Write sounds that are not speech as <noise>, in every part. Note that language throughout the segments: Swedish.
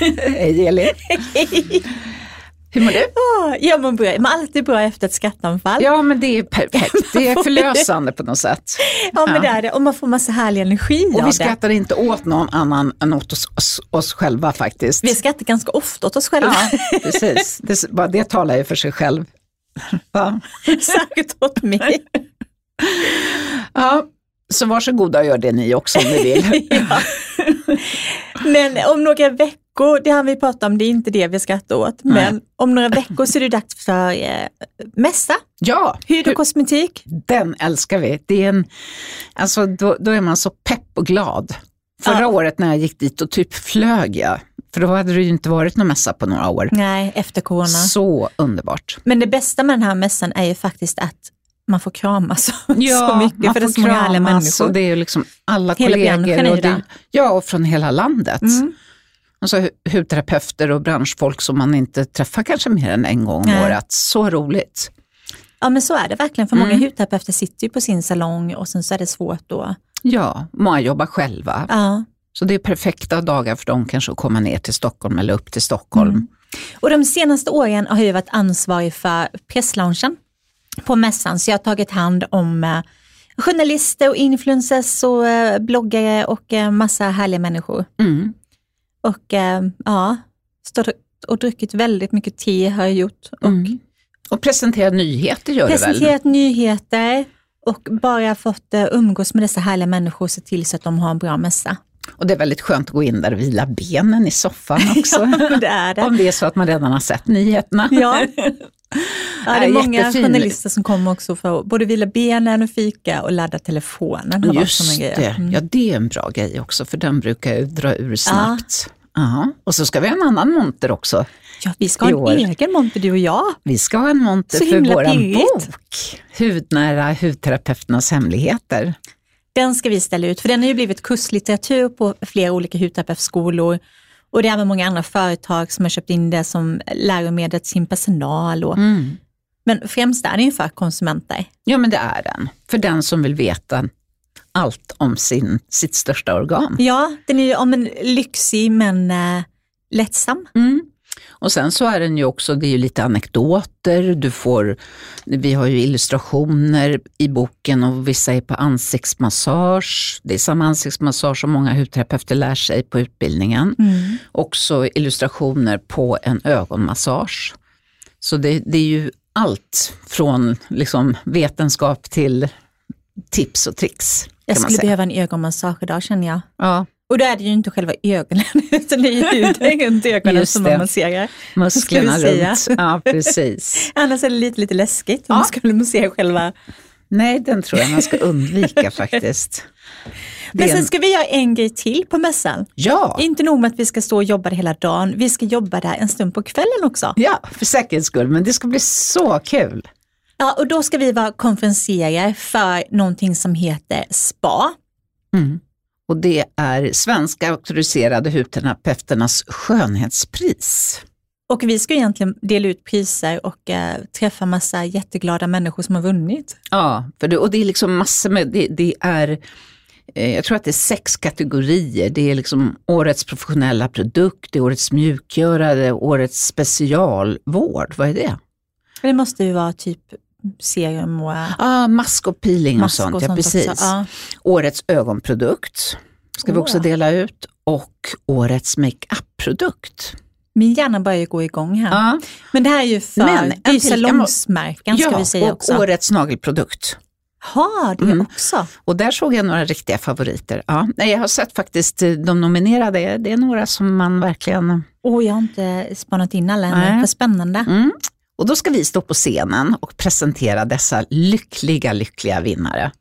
<laughs> Hej Elin. Hur mår du? Jag mår bra. Man alltid bra efter ett skattanfall. Ja, men det är perfekt. Det är <laughs> förlösande på något sätt. Ja, men det är det. Och man får massa härlig energi Och av vi det. skrattar inte åt någon annan än åt oss, oss, oss själva faktiskt. Vi skrattar ganska ofta åt oss själva. Ja, precis. Det, bara det talar ju för sig själv. Ja. <laughs> Särskilt åt mig. ja, så varsågoda och gör det ni också om ni vill. ja. Men om några veckor, det har vi pratat om, det är inte det vi skrattar åt, Nej. men om några veckor så är det dags för eh, mässa, Ja, hud och kosmetik. den älskar vi. Det är en, alltså, då, då är man så pepp och glad. Förra Ja. året när jag gick dit och typ flög jag, för då hade det ju inte varit någon mässa på några år. Nej, efter corona. Så underbart. Men det bästa med den här mässan är ju faktiskt att man får kramas <laughs> så, så mycket, för det är så många härliga kramas människor. och det är ju liksom alla Hela kollegor. Och det, ja, och från hela landet. Mm. Och så hu- hudterapeuter och branschfolk som man inte träffar kanske mer än en gång om året. Så roligt. Ja men så är det verkligen, för många Mm. hudterapeuter sitter ju på sin salong och sen så är det svårt då. Ja, många jobbar själva. Ja. Så det är perfekta dagar för dem kanske att komma ner till Stockholm eller upp till Stockholm. Mm. Och de senaste åren har jag varit ansvarig för pressloungen på mässan, så jag har tagit hand om eh, journalister och influencers och eh, bloggare och eh, massa härliga människor. Mm. Och eh, ja, stått och druckit väldigt mycket te har jag gjort. Och Mm. Och presentera nyheter gör du väl? presenterat nyheter och bara fått eh, umgås med dessa härliga människor och se till så att de har en bra mässa. Och det är väldigt skönt att gå in där och vila benen i soffan <laughs> också. det är det. Om det är så att man redan har sett nyheterna. Ja. <laughs> ja, det är många jättefin. journalister som kommer också för att både vila benen och fika och ladda telefonen. Just det, Mm. ja det är en bra grej också för den brukar ju dra ur snabbt. Ja. Och så ska vi ha en annan monter också. Ja, vi ska ha en egen monter du och jag. Vi ska ha en monter Så för vår bok, Hudnära hudterapeuternas hemligheter. Den ska vi ställa ut, för den har ju blivit kurslitteratur på flera olika hudterapeutskolor. Och det är även många andra företag som har köpt in det som läromedel till sin personal. Och, Mm. Men främst är den ju för konsumenter. Ja men det är den, för den som vill veta allt om sin, sitt största organ. Ja, den är ju om en lyxig men eh, lättsam. Mm. Och sen så är den ju också, det är ju lite anekdoter, du får, vi har ju illustrationer i boken och vissa är på ansiktsmassage. Det är samma ansiktsmassage som många hudterapeuter lär sig på utbildningen. Mm. Också illustrationer på en ögonmassage. Så det, det är ju allt från liksom vetenskap till tips och tricks. Jag skulle behöva en ögonmassage idag känner jag. Ja, Och då är det ju inte själva ögonen, <laughs> utan det är ju <laughs> huden runt ögonen Just som man masserar. musklerna runt. Ja, precis. <laughs> Annars är det lite, lite läskigt om Ja. man skulle massera själva. Nej, den tror jag man ska undvika faktiskt. Men sen en- ska vi göra en grej till på mässan. Ja, Inte nog med att vi ska stå och jobba hela dagen, vi ska jobba där en stund på kvällen också. ja, för säkerhets skull, men det ska bli så kul. Ja, och då ska vi vara konferencierer för någonting som heter SPA. Mm. Och det är Svenska auktoriserade hudterapeuternas skönhetspris. Och vi ska egentligen dela ut priser och eh, träffa massa jätteglada människor som har vunnit. Ja, för det, och det är liksom massor med, det, det är, eh, jag tror att det är sex kategorier. Det är liksom årets professionella produkt, det är årets mjukgörare, årets specialvård. Vad är det? Det måste ju vara typ serum och Ja, ah, mask och peeling och mask sånt, och ja sånt precis. också. Ja. Årets ögonprodukt ska vi Åh. också dela ut och årets makeup-produkt. Min hjärna börjar gå igång här. Ja. Men det här är ju för, Men det är salongsmärken ska ja, vi säga och också. årets nagelprodukt. Ja, det Mm. också. Och där såg jag några riktiga favoriter. Ja, nej, jag har sett faktiskt eh, de nominerade, det är några som man verkligen... Åh, jag har inte spanat in alla ännu, för spännande. Mm. Och då ska vi stå på scenen och presentera dessa lyckliga, lyckliga vinnare.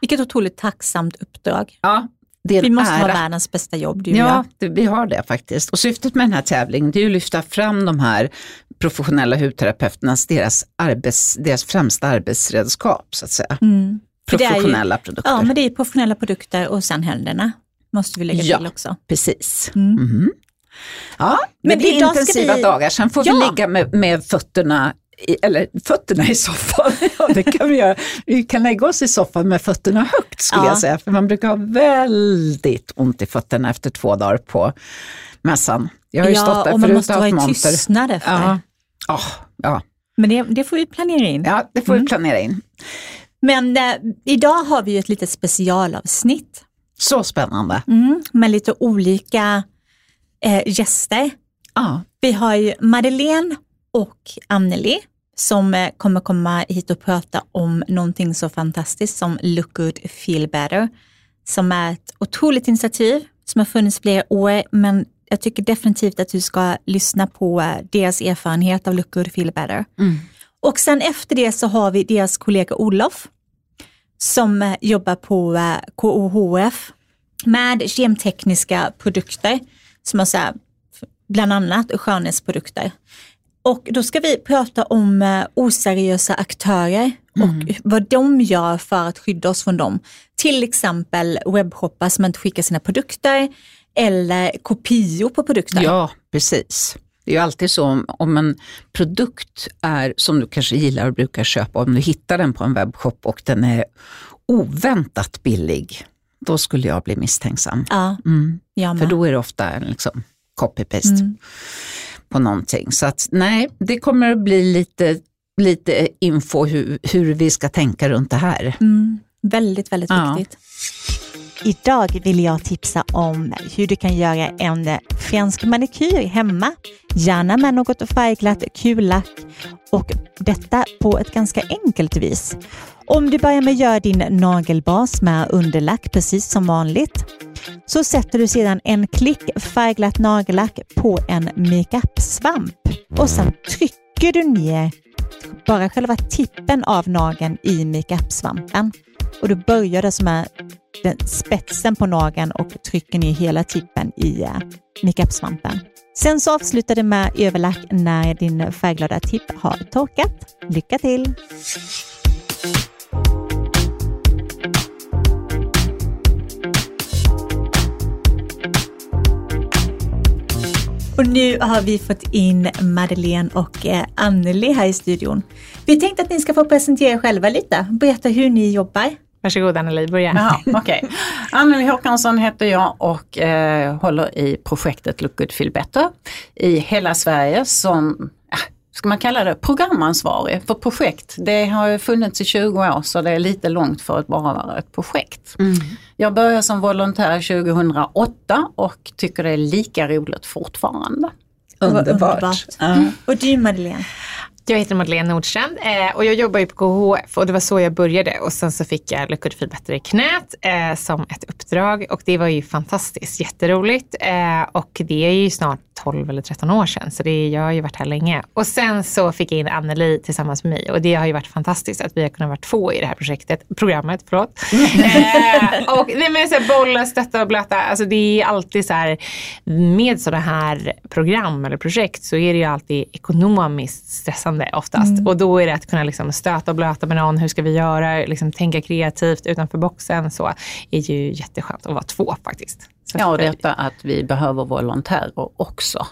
Vilket otroligt tacksamt uppdrag. Ja, det är en Vi måste ära. ha världens bästa jobb, du och Ja, jag. det, vi har det faktiskt. Och syftet med den här tävlingen är att lyfta fram de här professionella hudterapeuternas, deras, arbets, deras främsta arbetsredskap så att säga. Mm. Är ju- Professionella produkter. Ja, men det är professionella produkter och sen händerna måste vi lägga Ja. till också. Precis. Mm. Mhm. Ja, Men men det är intensiva vi- dagar. Sen får Ja. vi ligga med, med fötterna i, eller fötterna i soffan. <laughs> ja, det kan vi göra. Vi kan lägga oss i soffan med fötterna högt skulle Ja. jag säga, för man brukar ha väldigt ont i fötterna efter två dagar på mässan. Jag har ju stått där och man måste vara i monter. tystnad efter. Ja. Oh, ja. Men det, det får vi planera in. ja, det får vi planera in. Men eh, idag har vi ju ett litet specialavsnitt Så spännande. mm, med lite olika eh, gäster. Ja. Vi har ju Madeleine och Anneli som eh, kommer komma hit och prata om någonting så fantastiskt som Look Good Feel Better, som är ett otroligt initiativ som har funnits flera år, men jag tycker definitivt att du ska lyssna på eh, deras erfarenhet av Look Good Feel Better. Mm. Och sen efter det så har vi deras kollega Olof som eh, jobbar på KOHF med kemtekniska produkter som har så här, bland annat skönhetsprodukter. Och då ska vi prata om eh, oseriösa aktörer och vad de gör för att skydda oss från dem. Till exempel webbshoppar som inte skickar sina produkter eller kopior på produkter. Ja, precis. Det är ju alltid så om, om en produkt är som du kanske gillar och brukar köpa, om du hittar den på en webbshop och den är oväntat billig, då skulle jag bli misstänksam. Ja, Mm. För då är det ofta liksom copy-paste på någonting. Så att nej, det kommer att bli lite, lite info hur, hur vi ska tänka runt det här. Mm, väldigt, väldigt Ja. viktigt. Idag vill jag tipsa om hur du kan göra en fransk manikyr hemma. Gärna med något färgglatt kullack och detta på ett ganska enkelt vis. Om du börjar med att göra din nagelbas med underlack precis som vanligt så sätter du sedan en klick färgglatt nagellack på en makeup-svamp och sen trycker du ner bara själva tippen av nageln i makeup-svampen. Och du börjar det som är den spetsen på nageln och trycker ner hela tippen i makeupsvampen. makeup-svampen. Sen så avslutar du med överlack när din färgglada tipp har torkat. Lycka till! Och nu har vi fått in Madeleine och eh, Anneli här i studion. Vi tänkte att ni ska få presentera er själva lite. Berätta hur ni jobbar. Varsågod Anneli, börja. Jaha, okej. Anneli Håkansson heter jag och eh, håller i projektet Look Good Feel Better i hela Sverige som, ska man kalla det, programansvarig för projekt. Det har ju funnits i 20 år så det är lite långt för att bara vara ett projekt. Jag började som volontär 2008 och tycker det är lika roligt fortfarande. Underbart. Och du Madeleine? Jag heter Madeleine Nordstrand eh, och jag jobbar ju på KHF och det var så jag började och sen så fick jag Feel Better i knät eh, som ett uppdrag och det var ju fantastiskt, jätteroligt eh, och det är ju snart 12 eller 13 år sedan så det, jag har ju varit här länge. Och sen så fick jag in Anneli tillsammans med mig och det har ju varit fantastiskt att vi har kunnat vara två i det här projektet, programmet, förlåt. <laughs> och nej men så här, bolla, stötta och blöta, alltså det är alltid så här med sådana här program eller projekt så är det ju alltid ekonomiskt stressande oftast och då är det att kunna liksom stöta och blöta med någon, hur ska vi göra, liksom tänka kreativt utanför boxen så är ju jätteskönt att vara två faktiskt. Så Ja, och för- detta att vi behöver volontärer också.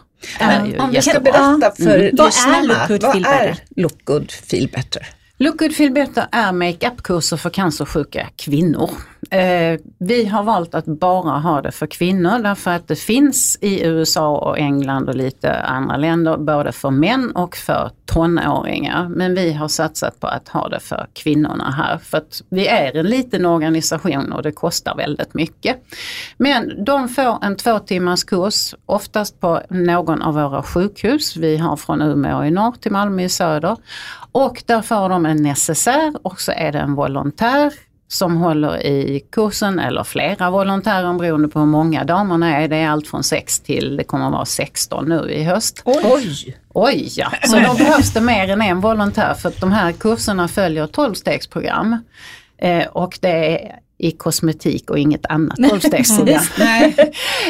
ju Om vi ska jättebra. berätta för Mm. Vad är lyssnarna, vad är? Look Good Feel Better? Look Good Feel Better är makeup-kurser för cancersjuka kvinnor. Eh, vi har valt att bara ha det för kvinnor därför att det finns i USA och England och lite andra länder både för män och för tonåringar. Men vi har satsat på att ha det för kvinnorna här för att vi är en liten organisation och det kostar väldigt mycket. Men de får en två timmars kurs, oftast på någon av våra sjukhus. Vi har från Umeå i norr till Malmö i söder. Och där får de en necessär och så är det en volontär som håller i kursen eller flera volontärer beroende på hur många damerna är. Det är allt från 6 till, det kommer att vara 16 nu i höst. Oj! Oj ja, så då behövs det mer än en volontär för att de här kurserna följer 12-stegsprogram. Eh, och det är i kosmetik och inget annat tolvstegsprogram. <laughs> <laughs>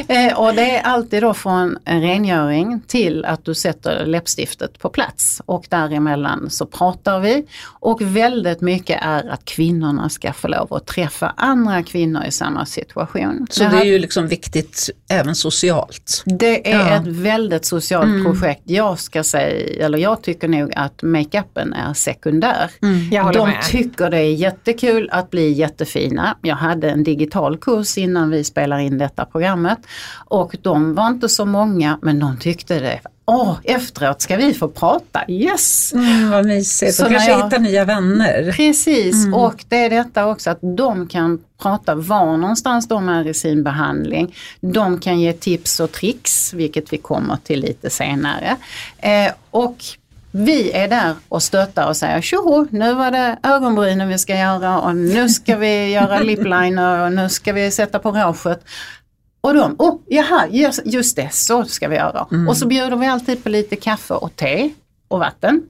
Eh, och det är alltid då från en rengöring till att du sätter läppstiftet på plats och däremellan så pratar vi. Och väldigt mycket är att kvinnorna ska få lov att träffa andra kvinnor i samma situation. Så det, är ju liksom viktigt även socialt. Det är ja. ett väldigt socialt mm. projekt. Jag ska säga, eller jag tycker nog att makeupen är sekundär. Mm. De med. tycker det är jättekul att bli jättefina. Jag hade en digital kurs innan vi spelar in detta programmet och de var inte så många men de tyckte det Åh, efteråt ska vi få prata, yes! Mm, vad mysigt, så kanske jag, hitta nya vänner. Precis, mm. och det är detta också att de kan prata var någonstans de är i sin behandling. De kan ge tips och tricks, vilket vi kommer till lite senare. Eh, och vi är där och stöttar och säger tjoho, nu var det ögonbrynen vi ska göra och nu ska vi göra lipliner och nu ska vi sätta på rouget. Och de, oh, jaha, just det, så ska vi göra. Mm. Och så bjuder vi alltid på lite kaffe och te och vatten.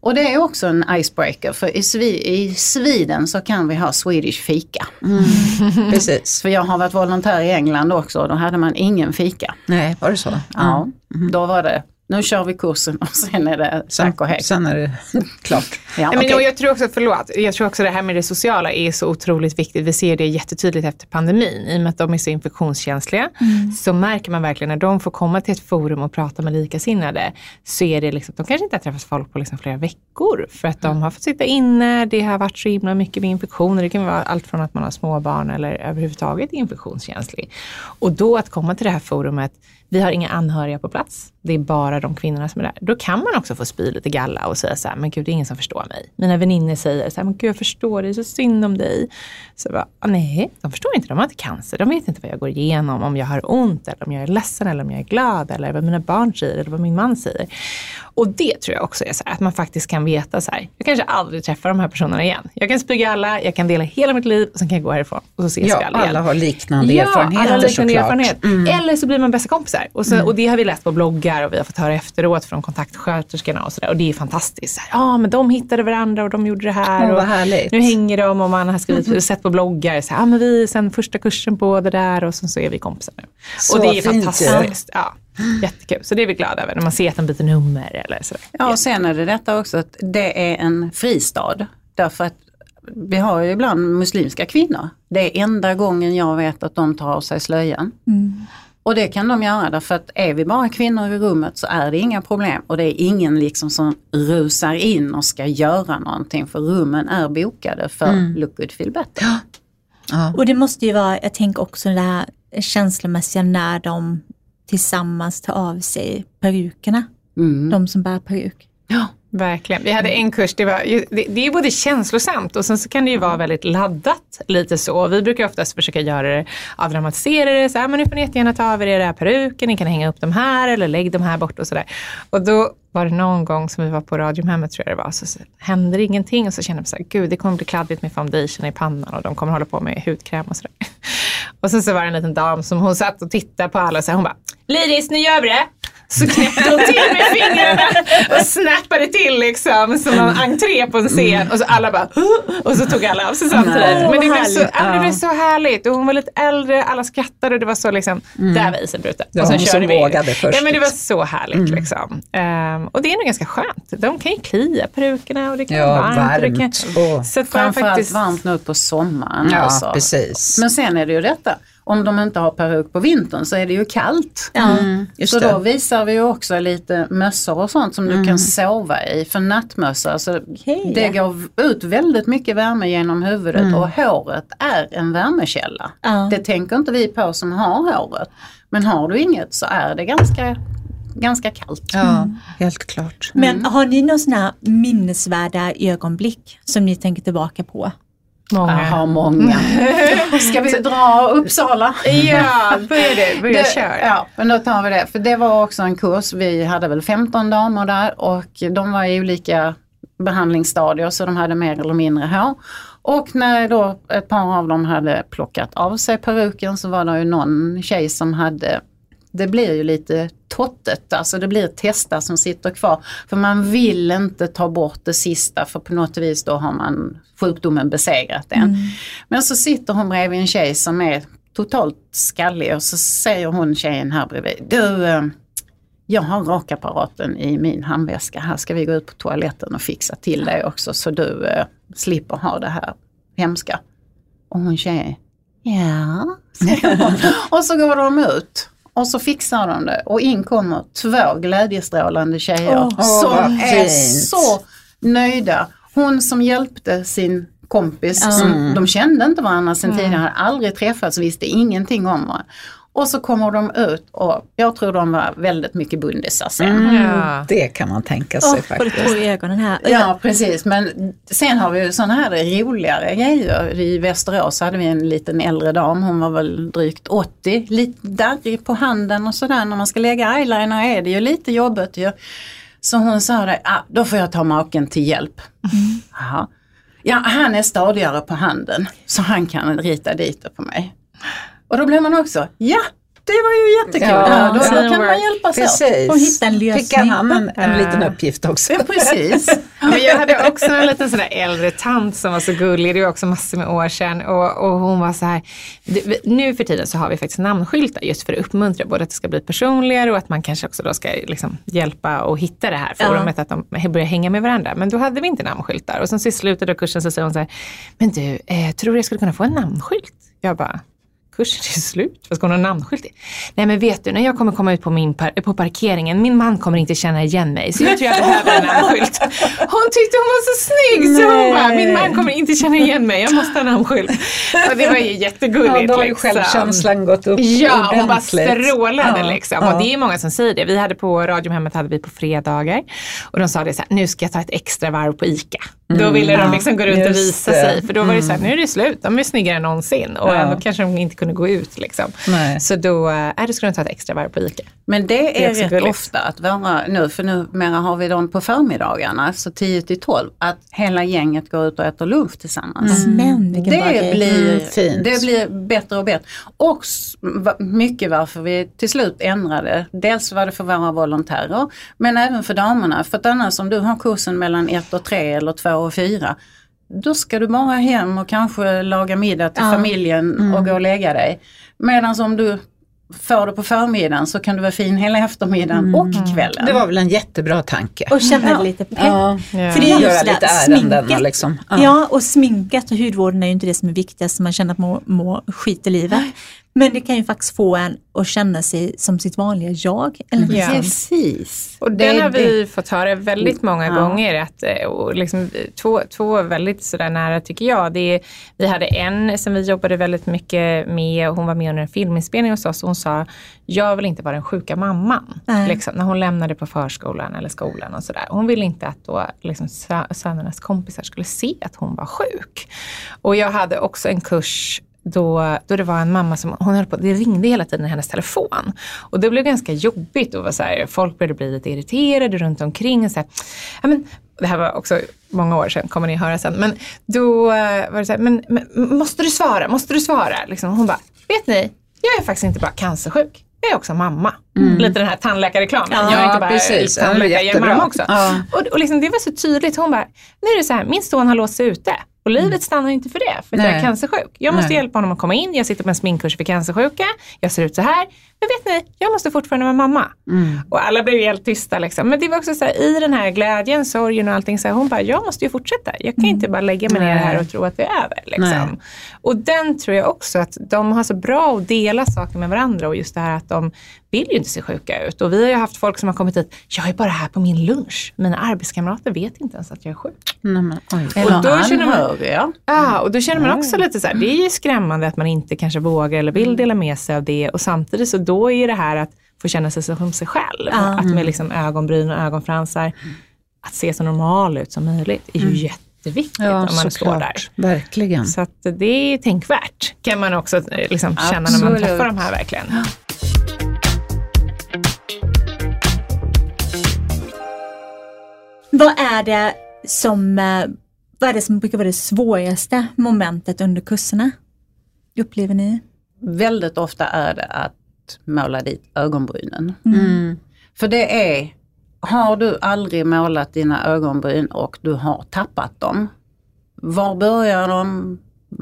Och det är också en icebreaker för i, Svi i Sweden så kan vi ha Swedish fika. Mm. <laughs> Precis. För jag har varit volontär i England också och då hade man ingen fika. Nej, var det så? Ja, mm. då var det nu kör vi kursen och sen är det tack och hej. Sen är det klart. ja, men okay. jag tror också, förlåt, jag tror också det här med det sociala är så otroligt viktigt. Vi ser det jättetydligt efter pandemin. I och med att de är så infektionskänsliga mm. så märker man verkligen när de får komma till ett forum och prata med likasinnade så är det liksom, de kanske inte har träffat folk på liksom flera veckor för att de har fått sitta inne, det har varit så himla mycket med infektioner. Det kan vara allt från att man har småbarn eller överhuvudtaget infektionskänslig. Och då att komma till det här forumet vi har inga anhöriga på plats. Det är bara de kvinnorna som är där. Då kan man också få spy lite galla och säga så här, men gud det är ingen som förstår mig. Mina väninnor säger så här, men gud jag förstår dig, så synd om dig. Så jag bara, ah, nej, de förstår inte, de har inte cancer, de vet inte vad jag går igenom, om jag har ont, eller om jag är ledsen, eller om jag är glad, eller vad mina barn säger, eller vad min man säger. Och det tror jag också är så här, att man faktiskt kan veta så här, jag kanske aldrig träffar de här personerna igen. Jag kan spy alla, jag kan dela hela mitt liv och sen kan jag gå härifrån och så ses ja, vi alla igen. alla har liknande ja, erfarenheter alla liknande erfarenhet. Mm. Eller så blir man bästa kompisar. Och, så, mm. och det har vi läst på bloggar och vi har fått höra efteråt från kontaktsköterskorna och sådär. Och det är fantastiskt. Ja, ah, men de hittade varandra och de gjorde det här. Oh, och härligt. Nu hänger de och man har skrivit, mm. sett på bloggar, så här, ah, men vi sen första kursen på det där och sen så är vi kompisar nu. Så och det är fint, fantastiskt. Ja. <laughs> Jättekul, så det är vi glada över när man ser att de byter nummer eller så. Ja, och sen är det detta också att det är en fristad. Därför att vi har ju ibland muslimska kvinnor. Det är enda gången jag vet att de tar av sig slöjan. Mm. Och det kan de göra därför att är vi bara kvinnor i rummet så är det inga problem och det är ingen liksom som rusar in och ska göra någonting för rummen är bokade för mm. Look Good Feel Better. Ja. Ja. Och det måste ju vara, jag tänker också det här känslomässiga när de tillsammans tar av sig perukerna. Mm. De som bär peruk. Ja. Verkligen. Vi hade en kurs, det, var, det, det är både känslosamt och sen så kan det ju vara väldigt laddat lite så. Vi brukar oftast försöka göra det, avdramatisera det, så här, men nu får ni jättegärna ta av er era peruker, ni kan hänga upp dem här eller lägg dem här bort och sådär. Och då var det någon gång som vi var på Radiumhemmet tror jag det var, så, så hände det ingenting och så kände jag så här, gud det kommer bli kladdigt med foundation i pannan och de kommer hålla på med hudkräm och sådär. <laughs> Och sen så var det en liten dam som hon satt och tittade på alla och så här, hon bara, Liris nu gör vi det! Så knäppte hon till med fingrarna och snappade till liksom som en entré på en scen. Och så alla bara och så tog alla av sig samtidigt. Men det blev, så, ja. det blev så härligt och hon var lite äldre, alla skrattade och det var så liksom, mm. där var isen bruten. Och sen körde vi. Vågade först. Ja men det var så härligt mm. liksom. Um, och det är nog ganska skönt. De kan ju klia perukerna och det kan ja, vara varmt. varmt. kan, oh. så Framförallt faktiskt... varmt nu på sommaren. Ja, alltså. precis. Men sen är det ju detta om de inte har peruk på vintern så är det ju kallt. Mm, så det. då visar vi också lite mössor och sånt som mm. du kan sova i. För nattmössor, alltså, okay. det går ut väldigt mycket värme genom huvudet mm. och håret är en värmekälla. Det tänker inte vi på som har håret. Men har du inget så är det ganska ganska kallt. Ja, mm. helt klart. Men har ni några sådana minnesvärda ögonblick som ni tänker tillbaka på? Många. Jag har många. <laughs> Ska vi dra Uppsala? ja, <laughs> börja det. Börja köra. Ja, men då tar vi det. För det var också en kurs. Vi hade väl 15 damer där och de var i olika behandlingsstadier så de hade mer eller mindre hår. Och när då ett par av dem hade plockat av sig peruken så var det ju någon tjej som hade det blir ju lite tottet, alltså det blir testar som sitter kvar. För man vill inte ta bort det sista för på något vis då har man sjukdomen besegrat den. Mm. Men så sitter hon bredvid en tjej som är totalt skallig och så säger hon tjejen här bredvid, du eh, jag har rakapparaten i min handväska, här ska vi gå ut på toaletten och fixa till dig också så du eh, slipper ha det här hemska. Och hon tjejen, ja. <laughs> Och så går de ut och så fixar de det och in kommer två glädjestrålande tjejer Åh, som är fint. så nöjda. Hon som hjälpte sin kompis, Mm. som, de kände inte varandra sedan tidigare, hade aldrig träffats, visste ingenting om varandra. Och så kommer de ut och jag tror de var väldigt mycket bundisar sen. Mm, Ja. Det kan man tänka sig får det faktiskt. tår i ögonen här. Ja precis men sen har vi ju sådana här roligare grejer. I Västerås hade vi en liten äldre dam, hon var väl drygt 80, lite darrig på handen och sådär. När man ska lägga eyeliner är det ju lite jobbigt ju. Så hon sa det, ah, då får jag ta maken till hjälp. Jaha. Ja, han är stadigare på handen så han kan rita dit det på mig. Och då blev man också, ja det var ju jättekul, Ja, ja, då, då kan man hjälpas åt. Precis. Och hitta en lösning. Fick han en, en Ja. liten uppgift också. Ja, precis. <laughs> Men jag hade också en liten sån där äldre tant som var så gullig, det var också massor med år sedan. Och, och hon var så här, nu för tiden så har vi faktiskt namnskyltar just för att uppmuntra både att det ska bli personligare och att man kanske också då ska liksom hjälpa och hitta det här forumet, att de börjar hänga med varandra. Men då hade vi inte namnskyltar. Och sen så i slutet av kursen så säger hon så här, men du, eh, tror du jag skulle kunna få en namnskylt? Jag bara, kursen är slut, vad ska hon ha namnskylt i? Nej men vet du, när jag kommer komma ut på, min par- på parkeringen, min man kommer inte känna igen mig, så jag tror jag behöver en namnskylt. Hon tyckte hon var så snygg, så hon bara, min man kommer inte känna igen mig, jag måste ha namnskylt. Och det var ju jättegulligt. Ja, då har ju liksom. självkänslan gått upp Ja, hon bara strålade Ja, liksom. ja. Och det är många som säger det. Vi hade på Radiohemmet hade vi på fredagar. Och de sa det så här, nu ska jag ta ett extra varv på ICA. Då ville de liksom gå runt och Mm. visa det. sig. För då var det så här, nu är det slut. De är snyggare än någonsin. Och ändå kanske de inte kunde gå ut liksom. Nej. Så då, äh, då skulle de ta ett extra varv på ICA. Men det Det är är också rätt gulligt. ofta att vara nu, för numera har vi dem på förmiddagarna, så 10 till 12, att hela gänget går ut och äter lunch tillsammans. Men vilken bra Det blir, Mm, fint. det blir bättre och bättre. Och mycket varför vi till slut ändrade. Dels var det för våra volontärer men även för damerna. För att annars om du har kursen mellan 1 och 3 eller 2 och 4 då ska du bara hem och kanske laga middag till Ja. familjen och gå och lägga dig. Medan om du får det på förmiddagen så kan du vara fin hela eftermiddagen och kvällen. Det var väl en jättebra tanke. Och känna Ja. lite pepp. Ja, Ja. För det är just lite ärenden liksom. Ja. och sminket och hudvården är ju inte det som är viktigast, man känner att man mår skit i livet. Men det kan ju faktiskt få en att känna sig som sitt vanliga jag. Eller Ja. liksom. Precis. Och Det den har det. vi fått höra väldigt många Ja. gånger. Att, eh, och liksom, eh, två, två väldigt sådär nära tycker jag. Det är, vi hade en som vi jobbade väldigt mycket med och hon var med under en filminspelning hos oss och hon sa, jag vill inte vara den sjuka mamman. Liksom, när hon lämnade på förskolan eller skolan och sådär. Hon ville inte att då, liksom, sö- sönernas kompisar skulle se att hon var sjuk. Och jag hade också en kurs då, då det var en mamma som, hon höll på, det ringde hela tiden i hennes telefon. Och det blev ganska jobbigt och var så här, folk började bli lite irriterade runt omkring. Och så här, ja, men, det här var också många år sedan, kommer ni höra sen. Men då eh, var det så här, men, men måste du svara, måste du svara? Liksom, hon bara, vet ni, jag är faktiskt inte bara cancersjuk. Jag är också mamma. Lite den här tandläkarreklamen. Ja, jag är inte bara precis. Tandläkare, jag är mamma också. Ja. Och, och liksom, det var så tydligt. Hon bara, nu är det så här, min son har låst sig ute. Och livet stannar inte för det, för att jag är cancersjuk. Jag måste Nej. hjälpa honom att komma in. Jag sitter på en sminkkurs för cancersjuka. Jag ser ut så här. Men vet ni, jag måste fortfarande vara mamma. Mm. Och alla blev helt tysta. Liksom. Men det var också så här, i den här glädjen, sorgen och allting, så här, hon bara, jag måste ju fortsätta. Jag kan inte bara lägga mig ner här och tro att det är över. Liksom. Och den tror jag också att de har så bra att dela saker med varandra och just det här att de vill ju inte se sjuka ut. Och vi har ju haft folk som har kommit hit, jag är bara här på min lunch. Mina arbetskamrater vet inte ens att jag är sjuk. Nej, men, oj. Eller Och då känner man- och då känner man också lite så här, det är ju skrämmande att man inte kanske vågar eller vill dela med sig av det. Och samtidigt så då är det här att få känna sig som sig själv. Ja. Att med liksom ögonbryn och ögonfransar, att se så normal ut som möjligt är ju jätteviktigt Ja, om man står där. såklart. Verkligen. Så att det är tänkvärt, kan man också eh, liksom känna när man träffar de här verkligen. Vad är det som, eh, vad är det som brukar vara det svåraste momentet under kurserna? Upplever ni? Väldigt ofta är det att att måla dit ögonbrynen. Mm. För det är, har du aldrig målat dina ögonbryn och du har tappat dem, var börjar de?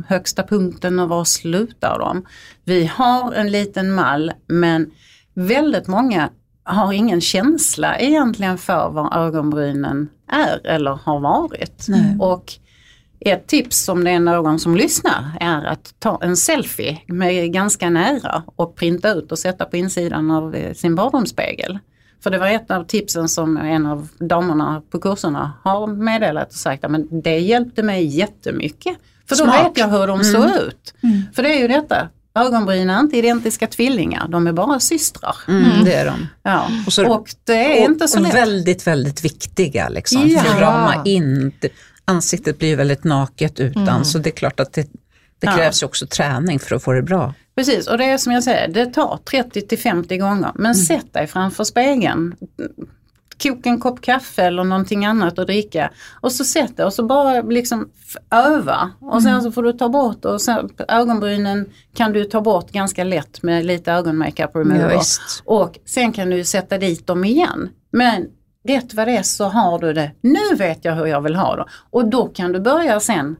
Högsta punkten och var slutar de? Vi har en liten mall men väldigt många har ingen känsla egentligen för var ögonbrynen är eller har varit. Nej. Och ett tips om det är någon som lyssnar är att ta en selfie med ganska nära och printa ut och sätta på insidan av eh, sin badrumsspegel. För det var ett av tipsen som en av damerna på kurserna har meddelat och sagt att men det hjälpte mig jättemycket. För då Smart. vet jag hur de såg ut. För det är ju detta, ögonbryn är inte identiska tvillingar, de är bara systrar. Mm, det är de. Ja. Och så- och det är inte så och lätt. väldigt, väldigt viktiga liksom, Ja. för att rama in. Ansiktet blir ju väldigt naket utan, så det är klart att det, det Ja. krävs ju också träning för att få det bra. Precis, och det är som jag säger, det tar 30 till 50 gånger. Men sätt dig framför spegeln. Koka en kopp kaffe eller någonting annat att dricka. Och så sätt dig och så bara liksom öva. Och sen så får du ta bort och sen, ögonbrynen kan du ta bort ganska lätt med lite ögonmakeup remover. Ja, och sen kan du sätta dit dem igen. Men rätt vad det är så har du det. Nu vet jag hur jag vill ha det. Och då kan du börja sen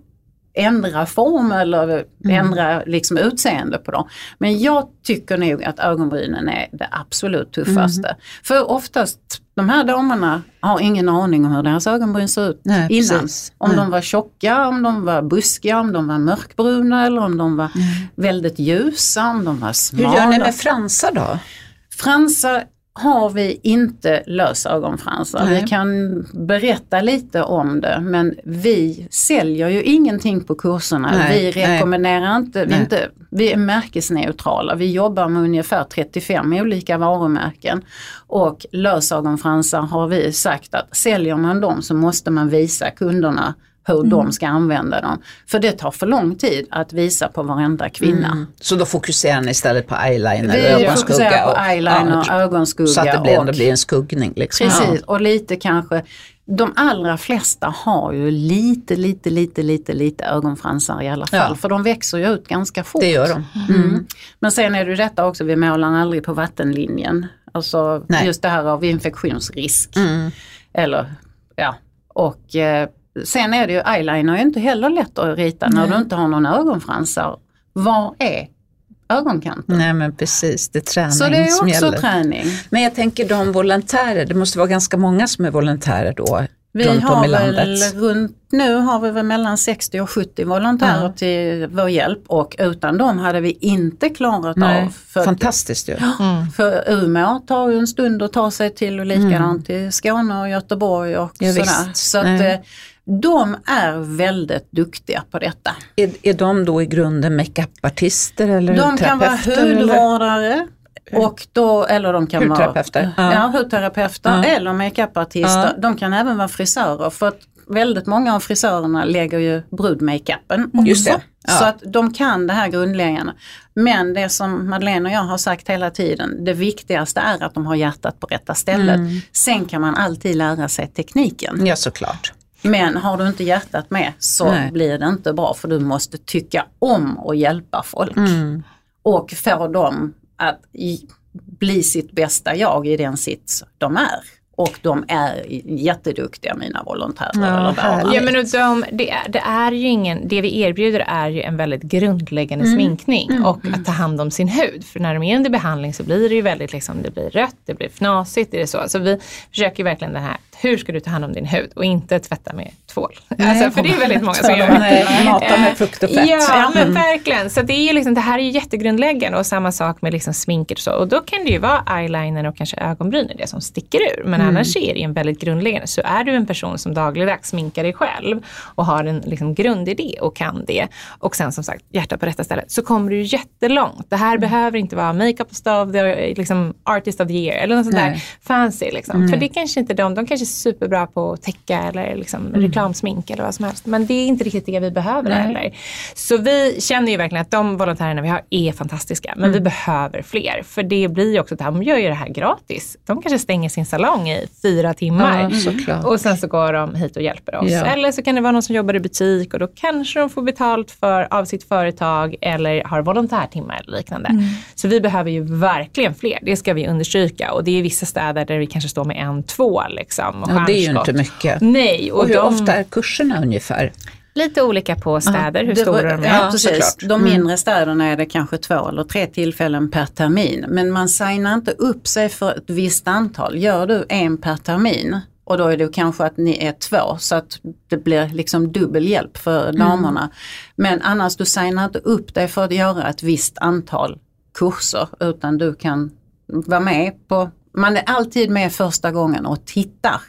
ändra form eller ändra liksom utseende på dem. Men jag tycker nog att ögonbrynen är det absolut tuffaste. För oftast, de här damerna har ingen aning om hur deras ögonbryn ser ut Nej, innan. precis. Om Nej. de var tjocka, om de var buskiga, om de var mörkbruna eller om de var väldigt ljusa, om de var Hur smala. gör ni med fransar då? Fransar har vi inte lösögonfransar. Vi kan berätta lite om det men vi säljer ju ingenting på kurserna. Nej, vi rekommenderar inte, vi, Nej. inte, vi är märkesneutrala. Vi jobbar med ungefär 35 olika varumärken. Och lösögonfransar har vi sagt att säljer man dem så måste man visa kunderna hur Mm. de ska använda dem. För det tar för lång tid att visa på varenda kvinna. Mm. Så då fokuserar ni istället på eyeliner, Vi ögonskugga? fokuserar på och- eyeliner, ja, ögonskugga Så att det blir, och blir en skuggning. Liksom. Precis, och lite kanske, de allra flesta har ju lite, lite, lite, lite, lite ögonfransar i alla fall. Ja. För de växer ju ut ganska fort. Det gör de. Mm. Men sen är det ju detta också, vi målar aldrig på vattenlinjen. Alltså Nej. just det här av infektionsrisk. Mm. Eller, ja, och eh, sen är det ju, eyeliner är ju inte heller lätt att rita när du inte har någon ögonfransar. Var är ögonkanten? Nej men precis, det är träning Så det är också gäller. träning. Men jag tänker de volontärer, det måste vara ganska många som är volontärer då Vi runt om har i väl landet. runt, nu har vi väl mellan 60 och 70 volontärer Ja. till vår hjälp och utan dem hade vi inte klarat Nej, av. För, fantastiskt ju. för Umeå tar ju en stund att ta sig till och likadant till Skåne och Göteborg och Ja, sådär. visst. Så att, Nej. De är väldigt duktiga på detta. Är, är de då i grunden makeupartister eller De kan vara eller? hudvårdare och då, eller de kan Hudterapeuter, vara ja. ja. hudterapeuter Ja. eller makeupartister. Ja. De kan även vara frisörer för att väldigt många av frisörerna lägger ju brudmakeupen också. Ja. Så att de kan det här grundläggande. Men det som Madeleine och jag har sagt hela tiden, det viktigaste är att de har hjärtat på rätta stället. Mm. Sen kan man alltid lära sig tekniken. Ja såklart. Men har du inte hjärtat med så Nej. blir det inte bra för du måste tycka om och hjälpa folk. Mm. Och få dem att bli sitt bästa jag i den sits de är. Och de är jätteduktiga mina volontärer. Ja, eller. Ja, men och de, det, är, det är ju ingen, det vi erbjuder är ju en väldigt grundläggande Mm. sminkning och att ta hand om sin hud. För när de är under behandling så blir det ju väldigt liksom, det blir rött, det blir fnasigt, det är så. Så vi försöker verkligen det här, hur ska du ta hand om din hud och inte tvätta med tvål. alltså, för det är väldigt många som gör det. Nej, mata med frukt och fett. Ja, men Mm. verkligen. Så det, är ju liksom, det här är ju jättegrundläggande och samma sak med liksom sminket och så. Och då kan det ju vara eyeliner och kanske ögonbryn är det som sticker ur. Men Mm. annars är det en väldigt grundläggande. Så är du en person som dagligdags sminkar dig själv och har en liksom grundidé och kan det och sen som sagt hjärta på rätta stället så kommer du jättelångt. Det här Mm. behöver inte vara makeup of the liksom artist of the year eller något sånt Nej. där fancy. Liksom. För det kanske inte de, de kanske är superbra på att täcka eller liksom reklamsmink eller vad som helst. Men det är inte riktigt det vi behöver Nej. heller. Så vi känner ju verkligen att de volontärerna vi har är fantastiska. Men vi behöver fler. För det blir ju också att de gör ju det här gratis. De kanske stänger sin salong i i fyra timmar. Ja, såklart. Och sen så går de hit och hjälper oss. Ja. Eller så kan det vara någon som jobbar i butik och då kanske de får betalt för, av sitt företag eller har volontärtimmar eller liknande. Mm. Så vi behöver ju verkligen fler, det ska vi understryka. Och det är vissa städer där vi kanske står med en, två liksom. Och Ja, det är ju inte mycket. Nej, och, Och hur de, ofta är kurserna ungefär? Lite olika på städer, hur Det stora var- de är. Ja, precis. De mindre städerna är det kanske två eller tre tillfällen per termin. Men man signar inte upp sig för ett visst antal. Gör du en per termin och då är det kanske att ni är två så att det blir liksom dubbel hjälp för damerna. Men annars du signar inte upp dig för att göra ett visst antal kurser utan du kan vara med på, man är alltid med första gången och tittar.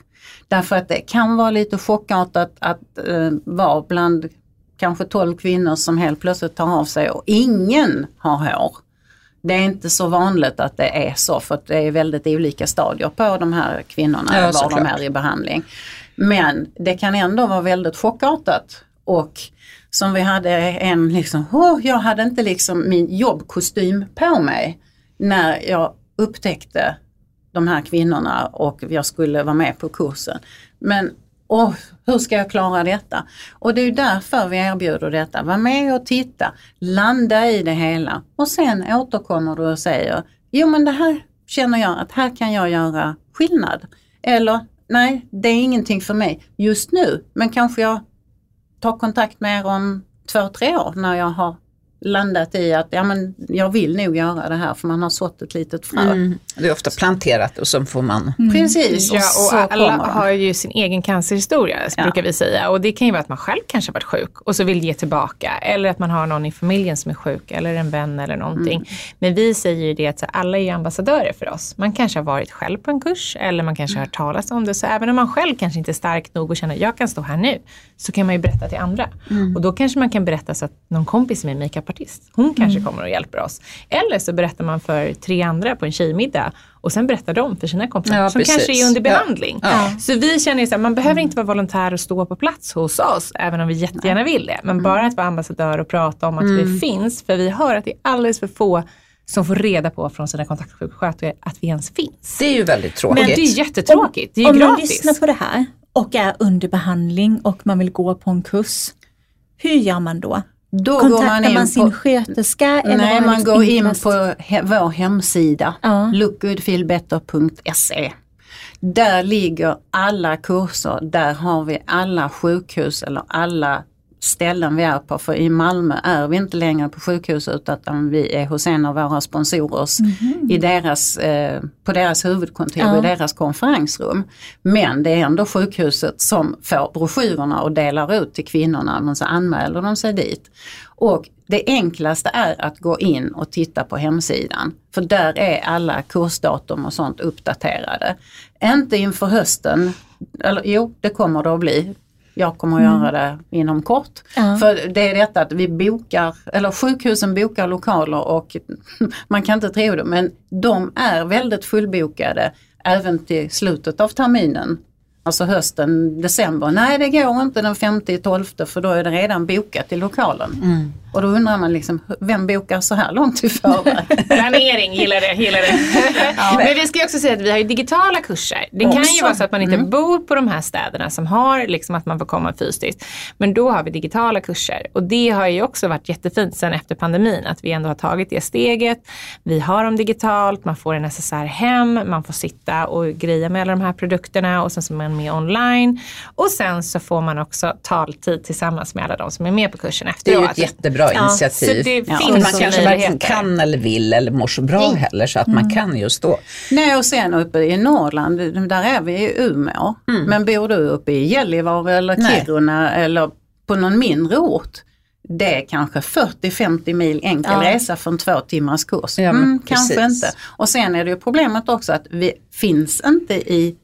Därför att det kan vara lite chockartat att eh, vara bland kanske 12 kvinnor som helt plötsligt tar av sig och ingen har hår. Det är inte så vanligt att det är så för att det är väldigt olika stadier på de här kvinnorna Ja, var de är i behandling. Men det kan ändå vara väldigt chockartat och som vi hade en liksom, åh, jag hade inte liksom min jobbkostym på mig när jag upptäckte de här kvinnorna och jag skulle vara med på kursen. Men åh, hur ska jag klara detta? Och det är därför vi erbjuder detta. Var med och titta, landa i det hela och sen återkommer du och säger, jo men det här känner jag att här kan jag göra skillnad. Eller nej, det är ingenting för mig just nu, men kanske jag tar kontakt med er om två, tre år när jag har landat i att ja, men jag vill nog göra det här för man har sått ett litet frö. Mm. Det är ofta planterat och så får man... Precis, Ja, så och alla har ju sin egen cancerhistoria, Ja. brukar vi säga. Och det kan ju vara att man själv kanske har varit sjuk och så vill ge tillbaka. Eller att man har någon i familjen som är sjuk, eller en vän eller någonting. Mm. Men vi säger ju det att så alla är ambassadörer för oss. Man kanske har varit själv på en kurs, eller man kanske har hört talas om det. Så även om man själv kanske inte är stark nog och känner att jag kan stå här nu, så kan man ju berätta till andra. Och då kanske man kan berätta så att någon kompis som är makeupartist, hon kanske kommer och hjälper oss. Eller så berättar man för tre andra på en tjejmiddag och sen berättar de för sina kompisar Ja, som precis. kanske är under behandling. Ja. Så vi känner ju här, man behöver inte vara volontär och stå på plats hos oss, även om vi jättegärna vill det. Men bara att vara ambassadör och prata om att vi finns, för vi hör att det är alldeles för få som får reda på från sina kontaktsjuksköterskor att vi ens finns. Det är ju väldigt tråkigt. Men det är jättetråkigt, det är ju Om man gratis. lyssnar på det här och är under behandling och man vill gå på en kurs, hur gör man då? Då Kontaktar man man, in sin på, sköterska? eller nej, man går in på he, vår hemsida, Ja. lookgoodfeelbetter.se. Där ligger alla kurser, där har vi alla sjukhus eller alla ställen vi är på. För i Malmö är vi inte längre på sjukhus utan vi är hos en av våra sponsorer i deras, eh, på deras huvudkontor, Ja. i deras konferensrum. Men det är ändå sjukhuset som får broschyrerna och delar ut till kvinnorna, men så anmäler de sig dit. Och det enklaste är att gå in och titta på hemsidan. För där är alla kursdatum och sånt uppdaterade. Inte inför hösten, eller jo det kommer det att bli. Jag kommer att göra det inom kort. Ja. För det är detta att vi bokar, eller sjukhusen bokar lokaler och <laughs> man kan inte tro det men de är väldigt fullbokade även till slutet av terminen. Alltså hösten, december. Nej det går inte den 5 12 för då är det redan bokat i lokalen. Och då undrar man liksom, vem bokar så här långt i förväg? <laughs> Planering, gillar det. Gillar det. <laughs> Men vi ska ju också säga att vi har ju digitala kurser. Det kan ju Också. vara så att man inte bor på de här städerna som har liksom att man får komma fysiskt. Men då har vi digitala kurser. Och det har ju också varit jättefint sen efter pandemin att vi ändå har tagit det steget. Vi har dem digitalt, man får en SSR hem, man får sitta och greja med alla de här produkterna och sen så är man med online. Och sen så får man också taltid tillsammans med alla de som är med på kursen Det är ju efteråt. ett jättebra Så initiativ. det Ja, finns man så kanske varken kan eller vill eller mår så bra heller så att man kan just då. Nej och sen uppe i Norrland, där är vi i Umeå. Men bor du uppe i Gällivare eller Nej. Kiruna eller på någon mindre ort. Det är kanske 40-50 mil enkel Ja. resa för en två timmars kurs. Ja, mm, kanske inte. Och sen är det ju problemet också att vi finns inte i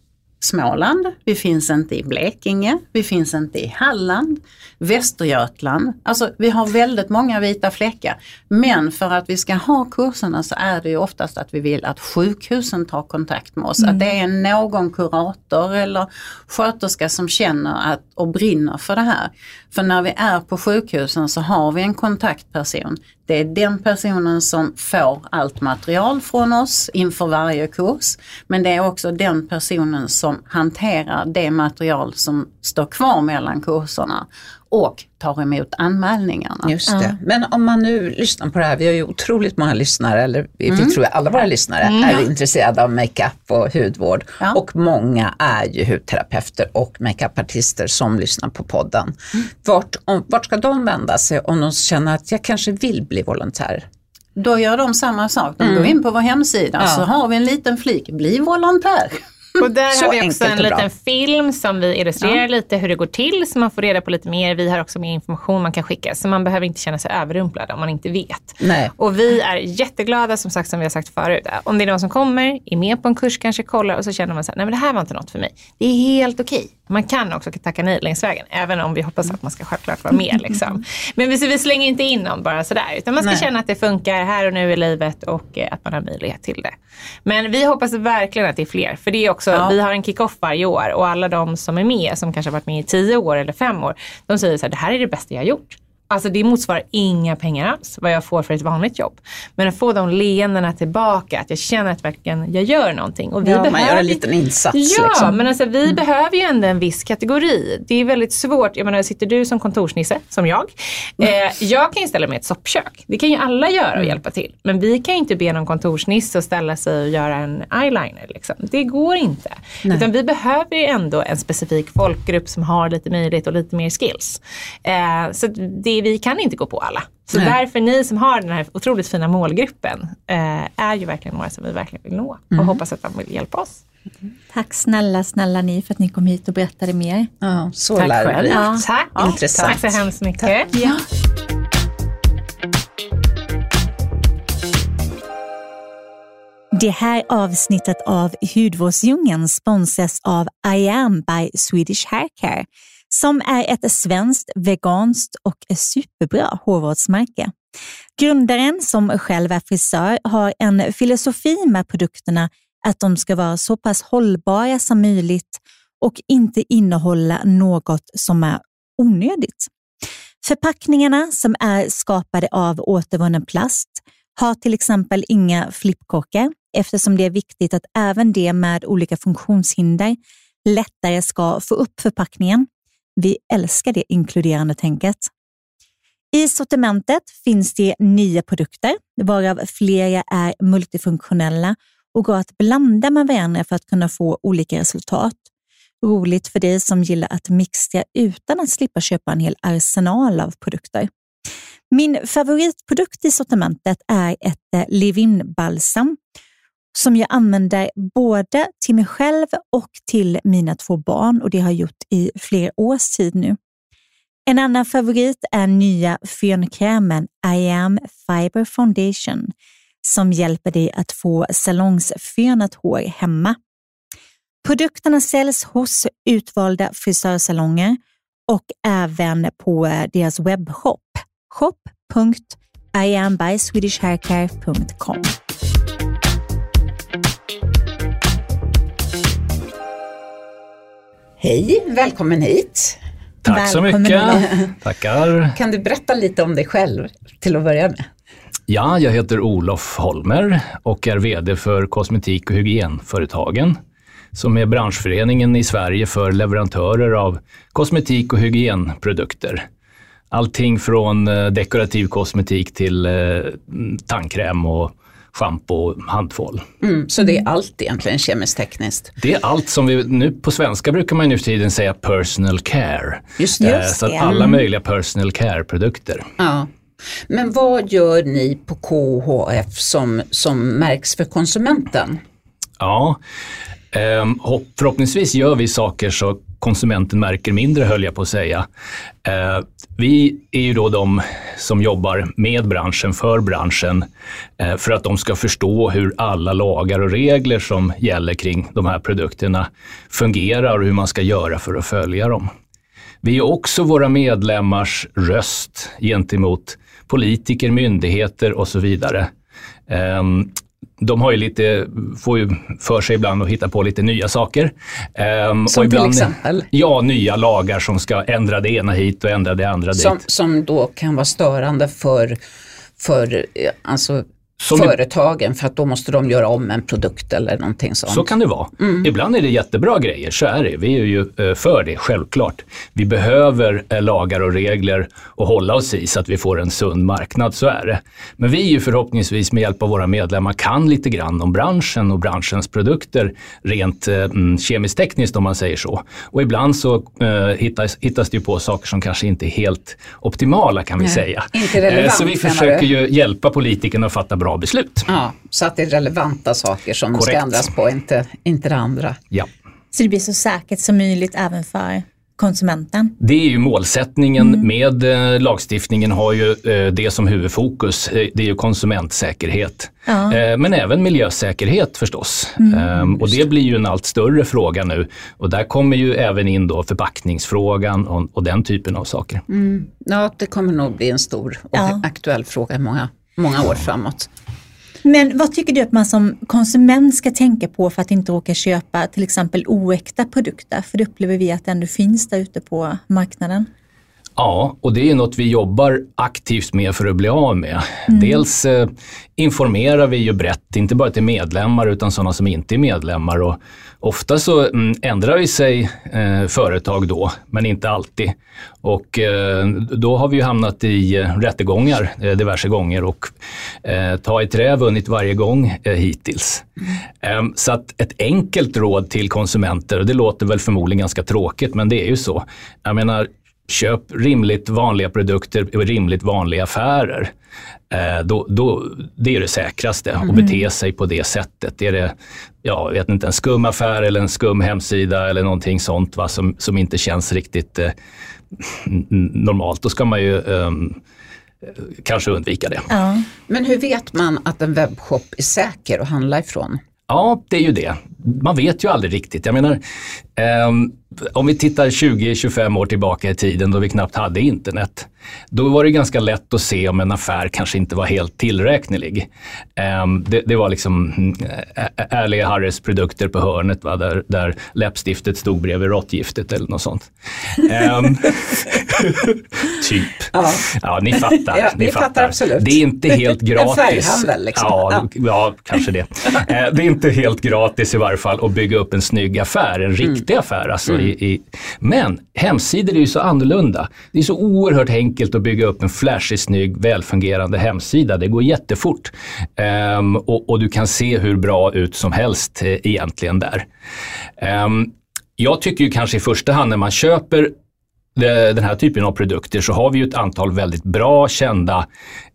Småland, vi finns inte i Blekinge, vi finns inte i Halland, Västergötland. Alltså vi har väldigt många vita fläckar. Men för att vi ska ha kurserna så är det ju oftast att vi vill att sjukhusen tar kontakt med oss. Att det är någon kurator eller sköterska som känner att, och brinner för det här. För när vi är på sjukhusen så har vi en kontaktperson. Det är den personen som får allt material från oss inför varje kurs. Men det är också den personen som hanterar det material som står kvar mellan kurserna och tar emot anmälningarna. Just det. Men om man nu lyssnar på det här, vi har ju otroligt många lyssnare, eller vi Mm. tror att alla våra lyssnare är intresserade av makeup och hudvård. Ja. Och många är ju hudterapeuter och makeupartister som lyssnar på podden. Mm. Vart, om, vart ska de vända sig om de känner att jag kanske vill bli volontär? Då gör de samma sak. De går in på vår hemsida Ja. så har vi en liten flik, bli volontär. Och där <laughs> Så har vi också en liten film som vi illustrerar lite hur det går till så man får reda på lite mer. Vi har också mer information man kan skicka så man behöver inte känna sig överrumplad om man inte vet. Nej. Och vi är jätteglada som sagt som vi har sagt förut. Om det är någon som kommer, är med på en kurs, kanske kollar och så känner man så här, nej men det här var inte något för mig. Det är helt okej. Man kan också tacka nej längs vägen, även om vi hoppas att man ska självklart vara med. Liksom. Men vi, vi slänger inte in någon bara sådär, utan man ska Nej. känna att det funkar här och nu i livet och eh, att man har möjlighet till det. Men vi hoppas verkligen att det är fler, för det är också, Ja. vi har en kick-off varje år och alla de som är med, som kanske har varit med i tio år eller fem år, de säger så här, det här är det bästa jag har gjort. Alltså det motsvarar inga pengar alls vad jag får för ett vanligt jobb. Men att få de leendena tillbaka, att jag känner att verkligen jag gör någonting. Och vi Ja, man behöver gör en liten insats. Ja, liksom. men alltså, vi behöver ju ändå en viss kategori. Det är väldigt svårt. Jag menar, sitter du som kontorsnisse, som jag. Eh, jag kan ju ställa mig i ett soppkök. Det kan ju alla göra och hjälpa till. Men vi kan ju inte be någon kontorsnisse att ställa sig och göra en eyeliner. Liksom. Det går inte. Utan vi behöver ju ändå en specifik folkgrupp som har lite möjlighet och lite mer skills. Eh, så det, vi kan inte gå på alla. Så Nej. därför ni som har den här otroligt fina målgruppen eh, är ju verkligen några som vi verkligen vill nå. Och hoppas att de vill hjälpa oss. Tack snälla, snälla ni för att ni kom hit och berättade mer. Ja, så Tack lärorikt. Ja. Tack. Intressant. Tack så hemskt mycket. Ja. Det här avsnittet av Hudvårdsdjungeln sponsras av I am by Swedish Hair Care som är ett svenskt, veganskt och superbra hårvårdsmärke. Grundaren, som själv är frisör, har en filosofi med produkterna att de ska vara så pass hållbara som möjligt och inte innehålla något som är onödigt. Förpackningarna som är skapade av återvunnen plast har till exempel inga flippkorkar eftersom det är viktigt att även de med olika funktionshinder lättare ska få upp förpackningen. Vi älskar det inkluderande tänket. I sortimentet finns det nio produkter, varav flera är multifunktionella och går att blanda med varandra för att kunna få olika resultat. Roligt för dig som gillar att mixtra utan att slippa köpa en hel arsenal av produkter. Min favoritprodukt i sortimentet är ett eh, Livin balsam som jag använder både till mig själv och till mina två barn och det har jag gjort i flera års tid nu. En annan favorit är nya fönkrämen I am Fiber Foundation som hjälper dig att få salongsfönat hår hemma. Produkterna säljs hos utvalda frisörsalonger och även på eh, deras webbshop shop.iambyswedishhaircare.com. Hej, välkommen hit. Tack så Välkommen, mycket. Olof. <laughs> Tackar. Kan du berätta lite om dig själv till att börja med? Ja, jag heter Olof Holmer och är VD för Kosmetik och hygienföretagen som är branschföreningen i Sverige för leverantörer av kosmetik och hygienprodukter. Allting från eh, dekorativ kosmetik till eh, tandkräm och schampo och handtvål. Mm, så det är allt egentligen kemiskt tekniskt. Det är allt som vi, nu på svenska brukar man nu för tiden säga personal care. Just det. Eh, Just Så att det. alla möjliga personal care-produkter. Ja. Men vad gör ni på KHF som, som märks för konsumenten? Ja, Ehm, förhoppningsvis gör vi saker så konsumenten märker mindre höll jag på att säga. Eh, vi är ju då de som jobbar med branschen, för branschen, eh, för att de ska förstå hur alla lagar och regler som gäller kring de här produkterna fungerar och hur man ska göra för att följa dem. Vi är också våra medlemmars röst gentemot politiker, myndigheter och så vidare. Ehm, de har ju lite, får ju för sig ibland att hitta på lite nya saker. Ehm, Som och till ibland, exempel? Ja, nya lagar som ska ändra det ena hit och ändra det andra Som, dit. som då kan vara störande för, för eh, alltså, Som företagen för att då måste de göra om en produkt eller någonting sånt. Så kan det vara. Mm. Ibland är det jättebra grejer, så är det. Vi är ju eh, för det, självklart. Vi behöver eh, lagar och regler att hålla oss i så att vi får en sund marknad, så är det. Men vi är ju förhoppningsvis med hjälp av våra medlemmar kan lite grann om branschen och branschens produkter rent eh, mm, kemiskt-tekniskt om man säger så. Och ibland så eh, hittas, hittas det ju på saker som kanske inte är helt optimala kan vi Nej, säga. inte relevant, Eh, så vi försöker ju hjälpa politikerna att fatta bra beslut. Ja, så att det är relevanta saker som ska Korrekt. ändras på, inte, inte det andra. Ja. Så det blir så säkert som möjligt även för konsumenten. Det är ju målsättningen Mm. med eh, lagstiftningen har ju eh, det som huvudfokus. Eh, det är ju konsumentsäkerhet. Ja. Eh, men även miljösäkerhet förstås. Mm. Ehm, och det blir ju en allt större fråga nu. Och där kommer ju även in då förpackningsfrågan och, och den typen av saker. Ja, det kommer nog bli en stor och Ja. aktuell fråga i många, många år framåt. Men vad tycker du att man som konsument ska tänka på för att inte råka köpa till exempel oäkta produkter? För det upplever vi att det ändå finns där ute på marknaden. Ja, och det är något vi jobbar aktivt med för att bli av med. Mm. Dels eh, informerar vi ju brett, inte bara till medlemmar utan sådana som inte är medlemmar. Och ofta så mm, ändrar vi sig eh, företag då, men inte alltid. Och eh, då har vi ju hamnat i eh, rättegångar eh, diverse gånger och eh, ta i trä vunnit varje gång eh, hittills. Eh, så att ett enkelt råd till konsumenter, och det låter väl förmodligen ganska tråkigt, men det är ju så. Jag menar, köp rimligt vanliga produkter i rimligt vanliga affärer. Eh, då, då, det är det säkraste, att bete sig på det sättet. Är det ja, jag vet inte, en skum affär eller en skum hemsida eller någonting sånt va, som, som inte känns riktigt eh, normalt, då ska man ju ehm, kanske undvika det. Ja. Men hur vet man att en webbshop är säker att handla ifrån? Ja, det är ju det. Man vet ju aldrig riktigt. Jag menar, ehm, om vi tittar 20-25 år tillbaka i tiden då vi knappt hade internet. Då var det ganska lätt att se om en affär kanske inte var helt tillräknelig. Ehm, det, det var liksom mm, ä- ärliga Harrys produkter på hörnet va? Där, där läppstiftet stod bredvid råttgiftet eller något sånt. Ehm, <laughs> typ. Ja. Ja, ni fattar. <laughs> Ja, ni vi fattar absolut. Det är inte <laughs> helt En gratis. färghandel, liksom. Ja, ja, kanske det. Eh, Det är inte helt gratis i varje fall att bygga upp en snygg affär, en riktig affär. Alltså i, i, men hemsidor är ju så annorlunda. Det är så oerhört enkelt att bygga upp en flashig, snygg, välfungerande hemsida. Det går jättefort. um, och, och du kan se hur bra ut som helst eh, egentligen där. Um, jag tycker ju kanske i första hand när man köper den här typen av produkter så har vi ju ett antal väldigt bra kända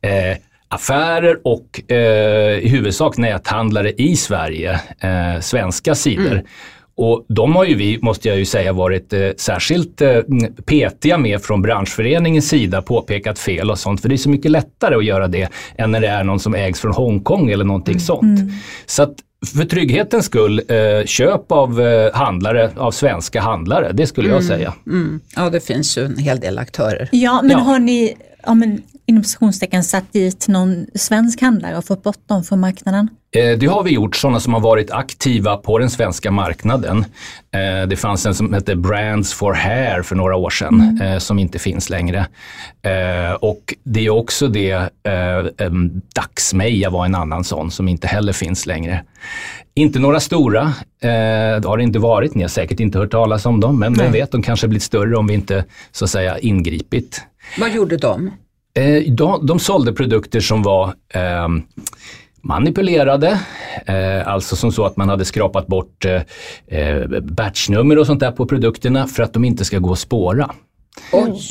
eh, affärer och eh, i huvudsak näthandlare i Sverige, eh, svenska sidor. Mm. Och de har ju vi, måste jag ju säga, varit eh, särskilt eh, mm, petiga med från branschföreningens sida, påpekat fel och sånt. För det är så mycket lättare att göra det än när det är någon som ägs från Hongkong eller någonting sånt. Så att för trygghetens skull, eh, köp av eh, handlare, av svenska handlare, det skulle jag säga. Mm. Ja, det finns ju en hel del aktörer. Ja, men Ja. har ni ja, men, inom citationstecken satt dit någon svensk handlare och fått bort dem från marknaden? Eh, Det har vi gjort, sådana som har varit aktiva på den svenska marknaden. Eh, Det fanns en som hette Brands for Hair för några år sedan, eh, som inte finns längre. Och det är också det, Dagsmeja var en annan sån som inte heller finns längre. Inte några stora, det har det inte varit, ni har säkert inte hört talas om dem, men vem vet, de kanske blivit större om vi inte så att säga ingripit. Vad gjorde de? Eh, de, de sålde produkter som var eh, manipulerade, eh, alltså som så att man hade skrapat bort eh, eh, batchnummer och sånt där på produkterna för att de inte ska gå att spåra.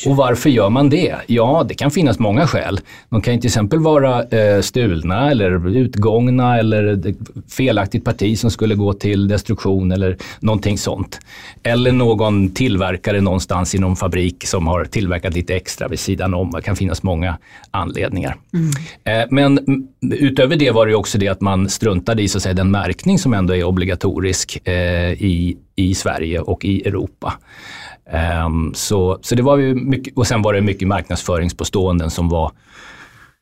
Och varför gör man det? Ja, det kan finnas många skäl. De kan till exempel vara eh, stulna eller utgångna eller felaktigt parti som skulle gå till destruktion eller någonting sånt. Eller någon tillverkare någonstans i någon fabrik som har tillverkat lite extra vid sidan om. Det kan finnas många anledningar. Eh, men mm, utöver det var det också det att man struntade i så att säga, den märkning som ändå är obligatorisk eh, i, i Sverige och i Europa. Ehm, så, så det var ju mycket, och sen var det mycket marknadsföringspåståenden som var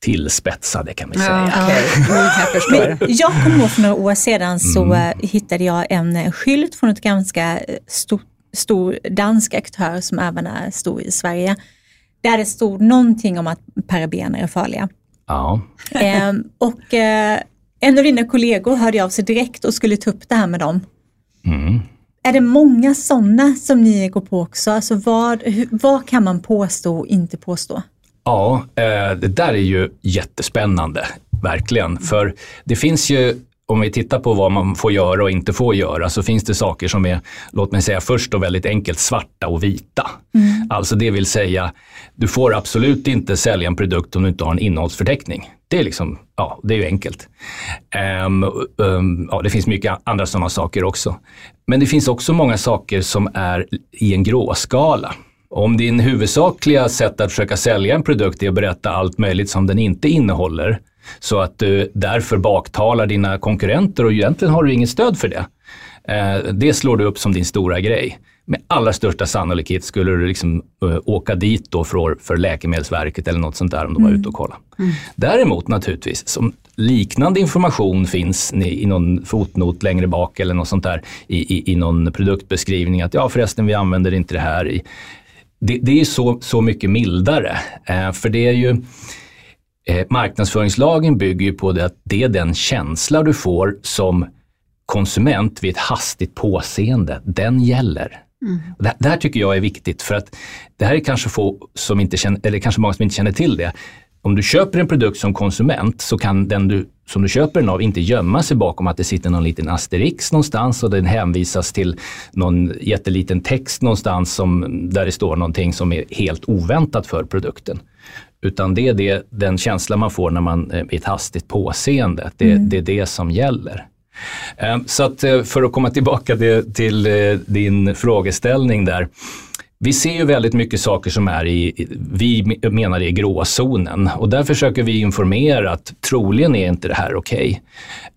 tillspetsade kan vi säga. ja, okej. <laughs> Mm, jag förstår. Jag kommer ihåg för några år sedan så eh, hittade jag en skylt från ett ganska eh, stor, stor dansk aktör som även är stor i Sverige. Där det stod någonting om att parabener är farliga. Ja. Ehm, och eh, en av dina kollegor hörde av sig direkt och skulle ta upp det här med dem. Mm. Är det många sådana som ni går på också? Alltså vad, vad kan man påstå och inte påstå? Ja, eh, det där är ju jättespännande, verkligen. För det finns ju, om vi tittar på vad man får göra och inte får göra, så finns det saker som är, låt mig säga först och väldigt enkelt, svarta och vita. Alltså det vill säga, du får absolut inte sälja en produkt om du inte har en innehållsförteckning. Det är liksom, ja, det är ju enkelt. Um, um, ja, det finns mycket andra sådana saker också. Men det finns också många saker som är i en gråskala. Om din huvudsakliga sätt att försöka sälja en produkt är att berätta allt möjligt som den inte innehåller, så att du därför baktalar dina konkurrenter och egentligen har du inget stöd för det. Eh, det slår du upp som din stora grej. Med allra största sannolikhet skulle du liksom, eh, åka dit då för, för Läkemedelsverket eller något sånt där om du var ute och kollade. Däremot naturligtvis, som liknande information finns i, i någon fotnot längre bak eller något sånt där i, i, i någon produktbeskrivning att ja förresten vi använder inte det här i. Det, det är så, så mycket mildare. Eh, för det är ju eh, marknadsföringslagen bygger ju på det att det är den känsla du får som konsument vid ett hastigt påseende, den gäller. Och Det, det här tycker jag är viktigt för att det här är kanske få som inte känner, eller kanske många som inte känner till det. Om du köper en produkt som konsument så kan den du, som du köper den av inte gömma sig bakom att det sitter någon liten asterix någonstans och den hänvisas till någon jätteliten text någonstans som, där det står någonting som är helt oväntat för produkten. Utan det är det, den känsla man får när man eh, i ett hastigt påseende. Det, det är det som gäller. Ehm, så att eh, för att komma tillbaka till, eh, din frågeställning där. Vi ser ju väldigt mycket saker som är i, vi menar i gråzonen och där försöker vi informera att troligen är inte det här okej.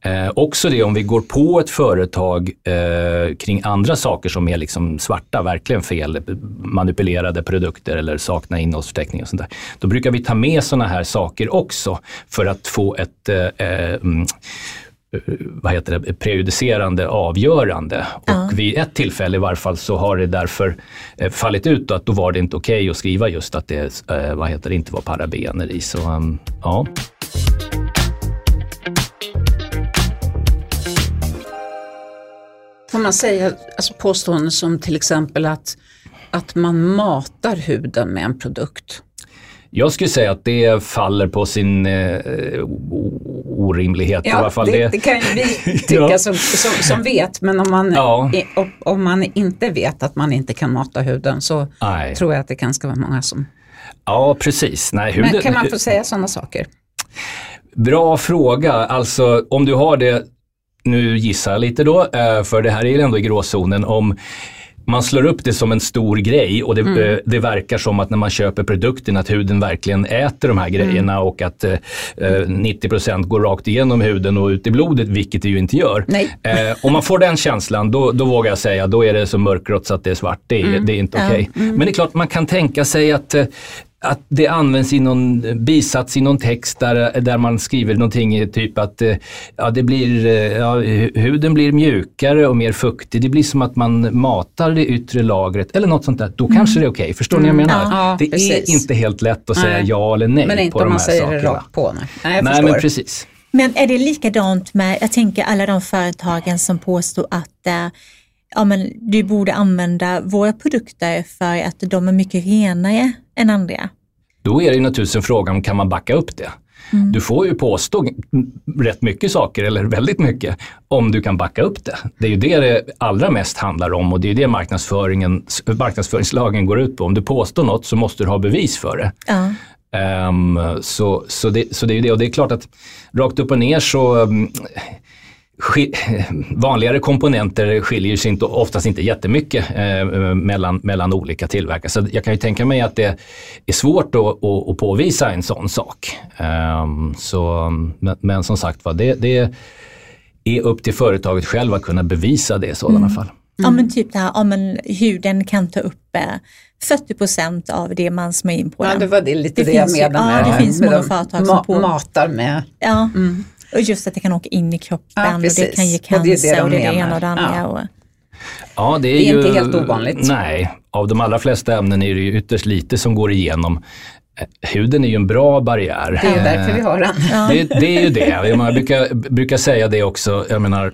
Eh, också det om vi går på ett företag eh, kring andra saker som är liksom svarta, verkligen fel, eh, manipulerade produkter eller saknar innehållsförteckning och sånt där. Då brukar vi ta med sådana här saker också för att få ett eh, eh, mm, vad heter det, prejudicerande avgörande. Ja. Och vid ett tillfälle i varje fall så har det därför eh, fallit ut att då var det inte okej att skriva just att det eh, vad heter det, inte var parabener i. Så um, ja. Får man säga alltså påståenden som till exempel att, att man matar huden med en produkt? Jag skulle säga att det faller på sin eh, orimlighet. I alla fall det, det, det kan ju vi <laughs> tycka Ja. som, som, som vet, men om man, Ja. i- om, om man inte vet att man inte kan mata huden så Nej. tror jag att det kan ska vara många som... Ja, precis. Nej, Men huden, kan man få säga sådana saker? Bra fråga. Alltså om du har det, nu gissar jag lite då, eh, för det här är ju ändå i gråzonen, om man slår upp det som en stor grej och det, eh, det verkar som att när man köper produkten att huden verkligen äter de här grejerna och att eh, eh, 90% går rakt igenom huden och ut i blodet, vilket det ju inte gör. Eh, om man får den känslan, då, då vågar jag säga, då är det så mörkgrått så att det är svart. Det är, det är inte okej. Men det är klart, man kan tänka sig att eh, att det används i någon bisats i någon text där, där man skriver någonting i typ att eh, ja, det blir, eh, ja, hu- huden blir mjukare och mer fuktig. Det blir som att man matar det yttre lagret eller något sånt där. Då kanske det är okej. Förstår ni vad jag menar? Mm. Ja, det precis. är inte helt lätt att säga Nej. ja eller nej Men inte på om de man här säger sakerna. det rakt på. Nej, nej jag Nej, förstår. men precis. Men är det likadant med, jag tänker alla de företagen som påstår att eh, ja, men du borde använda våra produkter för att de är mycket renare än andra. Då är det ju naturligtvis en fråga om kan man backa upp det. Du får ju påstå rätt mycket saker, eller väldigt mycket, om du kan backa upp det. Det är ju det det allra mest handlar om och det är det marknadsföringen, marknadsföringslagen går ut på. Om du påstår något så måste du ha bevis för det. Ja. Ehm, så, så, det, så det är ju det. Och det är klart att rakt upp och ner så um, <laughs> vanligare komponenter skiljer sig inte, oftast inte jättemycket eh, mellan, mellan olika tillverkare. Så jag kan ju tänka mig att det är svårt att, att, att påvisa en sån sak. Ehm, så, men, men som sagt var, det, det är upp till företaget själv att kunna bevisa det i sådana fall. ja, men typ det här, ja, men huden kan ta upp eh, 40 procent av det man smår in på Ja, den. det var det, lite Det det, jag menade ja, med det finns med många företag som på- matar med. Ja. Och just att det kan åka in i kroppen Ja, och det kan ge Och det är det cancer de och det är det ena och det andra. Ja. Och, Ja, det är, Det är ju, inte helt ovanligt. Nej, av de allra flesta ämnen är det ju ytterst lite som går igenom huden är ju en bra barriär. Det är därför vi har den. Det, det är ju det. Jag, brukar, brukar säga det också. Jag menar,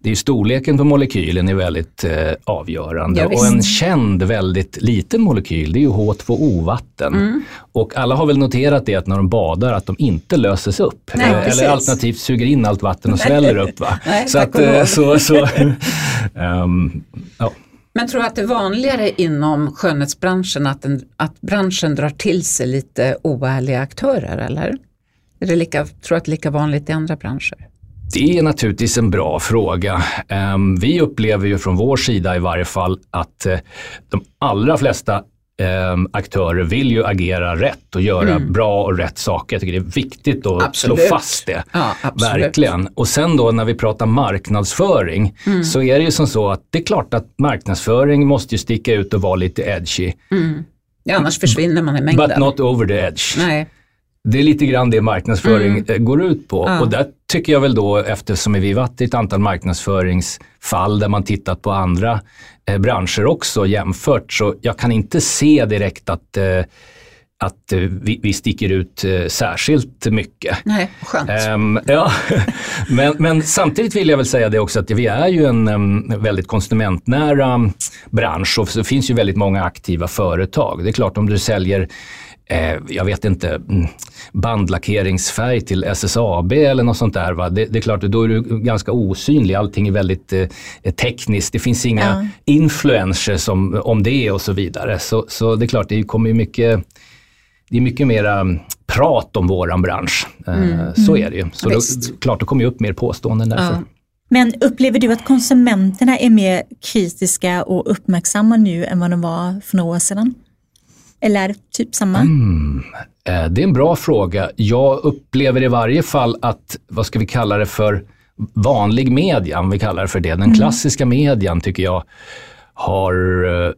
det är ju storleken på molekylen är väldigt eh, avgörande. Ja, och en känd väldigt liten molekyl det är ju H2O-vatten. Mm. Och alla har väl noterat det att när de badar att de inte löses upp. Nej, Eh. Eller alternativt suger in allt vatten och sväller upp. Va? Nej, så att, eh, så, så, <laughs> ehm, ja. Men tror du att det är vanligare inom skönhetsbranschen att, den, att branschen drar till sig lite oärliga aktörer eller? Är det lika, tror du att det är lika vanligt i andra branscher? Det är naturligtvis en bra fråga. Ehm, vi upplever ju från vår sida i varje fall att eh, de allra flesta ehm, aktörer vill ju agera rätt och göra bra och rätt saker. Jag tycker det är viktigt att Absolut. slå fast det. Ja. Verkligen. Och sen då när vi pratar marknadsföring så är det ju som så att det är klart att marknadsföring måste ju sticka ut och vara lite edgy. Ja, annars försvinner man i mängden. But not over the edge. Nej. Det är lite grann det marknadsföring eh, går ut på. Ja. Och där tycker jag väl då, eftersom vi varit i ett antal marknadsföringsfall där man tittat på andra eh, branscher också jämfört, så jag kan inte se direkt att, eh, att eh, vi, vi sticker ut eh, särskilt mycket. Nej, skönt. Ehm, <laughs> ja. men, men samtidigt vill jag väl säga det också att vi är ju en em, väldigt konsumentnära bransch och så finns ju väldigt många aktiva företag. Det är klart om du säljer eh, jag vet inte, mm, bandlackeringsfärg till SSAB eller något sånt där. Va? Det, det är klart, då är du ganska osynlig. Allting är väldigt eh, tekniskt. Det finns inga Ja. influencers om, om det och så vidare. Så, så det är klart, det kommer ju mycket det är mycket mera mm, prat om våran bransch. Eh, Så är det ju. Så då, klart, det kommer ju upp mer påståenden därför. Ja. Men upplever du att konsumenterna är mer kritiska och uppmärksamma nu än vad de var för några år sedan? Eller typ samma? Eh, Det är en bra fråga. Jag upplever i varje fall att, vad ska vi kalla det för, vanlig media, om vi kallar det för det. Den klassiska median tycker jag har eh,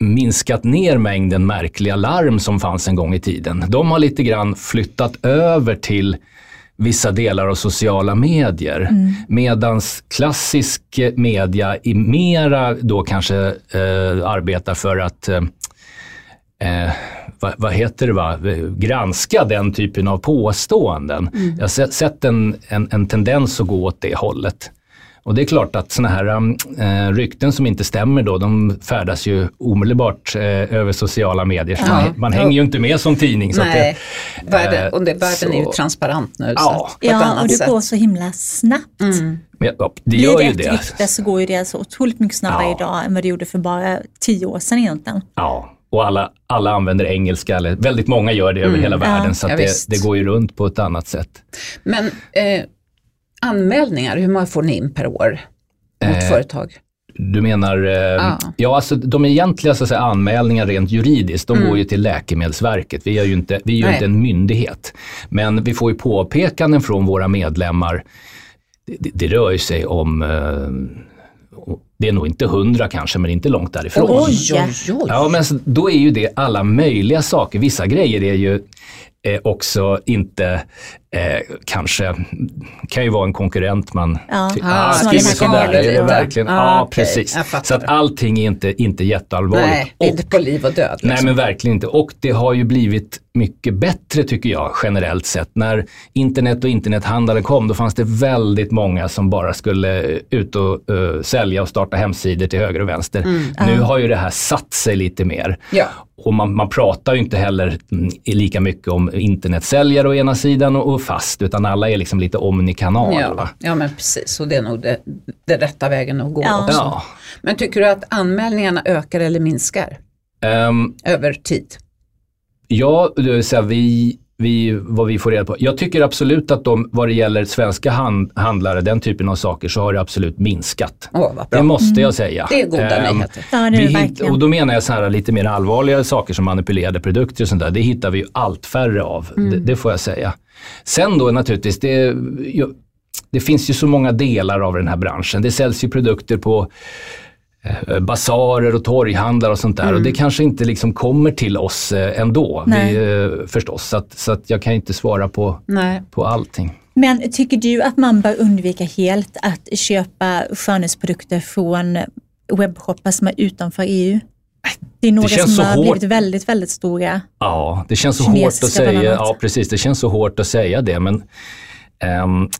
minskat ner mängden märkliga larm som fanns en gång i tiden. De har lite grann flyttat över till vissa delar av sociala medier. Medans klassisk eh, media i mera då kanske eh, arbetar för att eh, eh, vad, vad heter det, va? granska den typen av påståenden. Jag har sett, sett en, en, en tendens att gå åt det hållet. Och det är klart att sådana här eh, rykten som inte stämmer då, de färdas ju omedelbart eh, över sociala medier. Så Ja. man, man hänger ju inte med som tidning. Så att Nej, det, världen, eh, och det, världen är ju så- transparent nu. Ja. så Ja, och det sätt. går så himla snabbt. Mm. men, ja, det Blir gör det ju ett det. rykte så går ju det så otroligt mycket snabbare Ja. idag än vad det gjorde för bara tio år sedan egentligen. Ja, och alla, alla använder engelska, eller väldigt många gör det över hela världen, Ja. så Ja, det, det går ju runt på ett annat sätt. Men eh, anmälningar, hur många får ni in per år mot Eh, företag? Du menar, eh, Ja. ja. alltså de egentliga så att säga, anmälningar rent juridiskt, de går ju till Läkemedelsverket. Vi är ju inte, vi är ju Nej. inte en myndighet. Men vi får ju påpekanden från våra medlemmar. Det, det, det rör ju sig om, eh, det är nog inte hundra kanske, men inte långt därifrån. Oj. oj, oj. Ja, men då är ju det alla möjliga saker. Vissa grejer är ju eh, också inte eh, kanske, kan ju vara en konkurrent man Ja. ty- Ah, skriver det är sådär. farligt, Är det verkligen? Ah, okej, precis. Så att allting är inte, inte jätteallvarligt. Nej, Och- inte på liv och död. Nej liksom. men verkligen inte. Och det har ju blivit mycket bättre tycker jag generellt sett. När internet och internethandeln kom då fanns det väldigt många som bara skulle ut och eh, sälja och starta hemsidor till höger och vänster. Nu har ju det här satt sig lite mer. Ja. Och man, man pratar ju inte heller mm, lika mycket om internetsäljare å ena sidan och, och fast utan alla är liksom lite omnikanal. Ja, Va? ja, men precis. Och det är nog det, det rätta vägen att gå Ja. också. Ja. Men tycker du att anmälningarna ökar eller minskar Ehm, över tid? Ja, det vill säga vi, vi, vad vi får reda på. Jag tycker absolut att de, vad det gäller svenska hand, handlare, den typen av saker, så har det absolut minskat. Vad Det måste jag säga. Det är goda Ehm, nyheter. Ja, det är det verkligen. och då menar jag så här lite mer allvarligare saker som manipulerade produkter och sånt där. Det hittar vi ju allt färre av. Mm. Det, det får jag säga. Sen då naturligtvis, det, det finns ju så många delar av den här branschen. Det säljs ju produkter på basarer och torghandlar och sånt där. Och det kanske inte liksom kommer till oss eh, ändå, Nej. vi, eh, förstås. Så, att, så att jag kan inte svara på, Nej. på allting. Men tycker du att man bör undvika helt att köpa skönhetsprodukter från webbshoppar som är utanför EU? Det är några känns som har hårt. blivit väldigt, väldigt stora. Ja, det känns så hårt att säga, ja precis, det känns så hårt att säga det men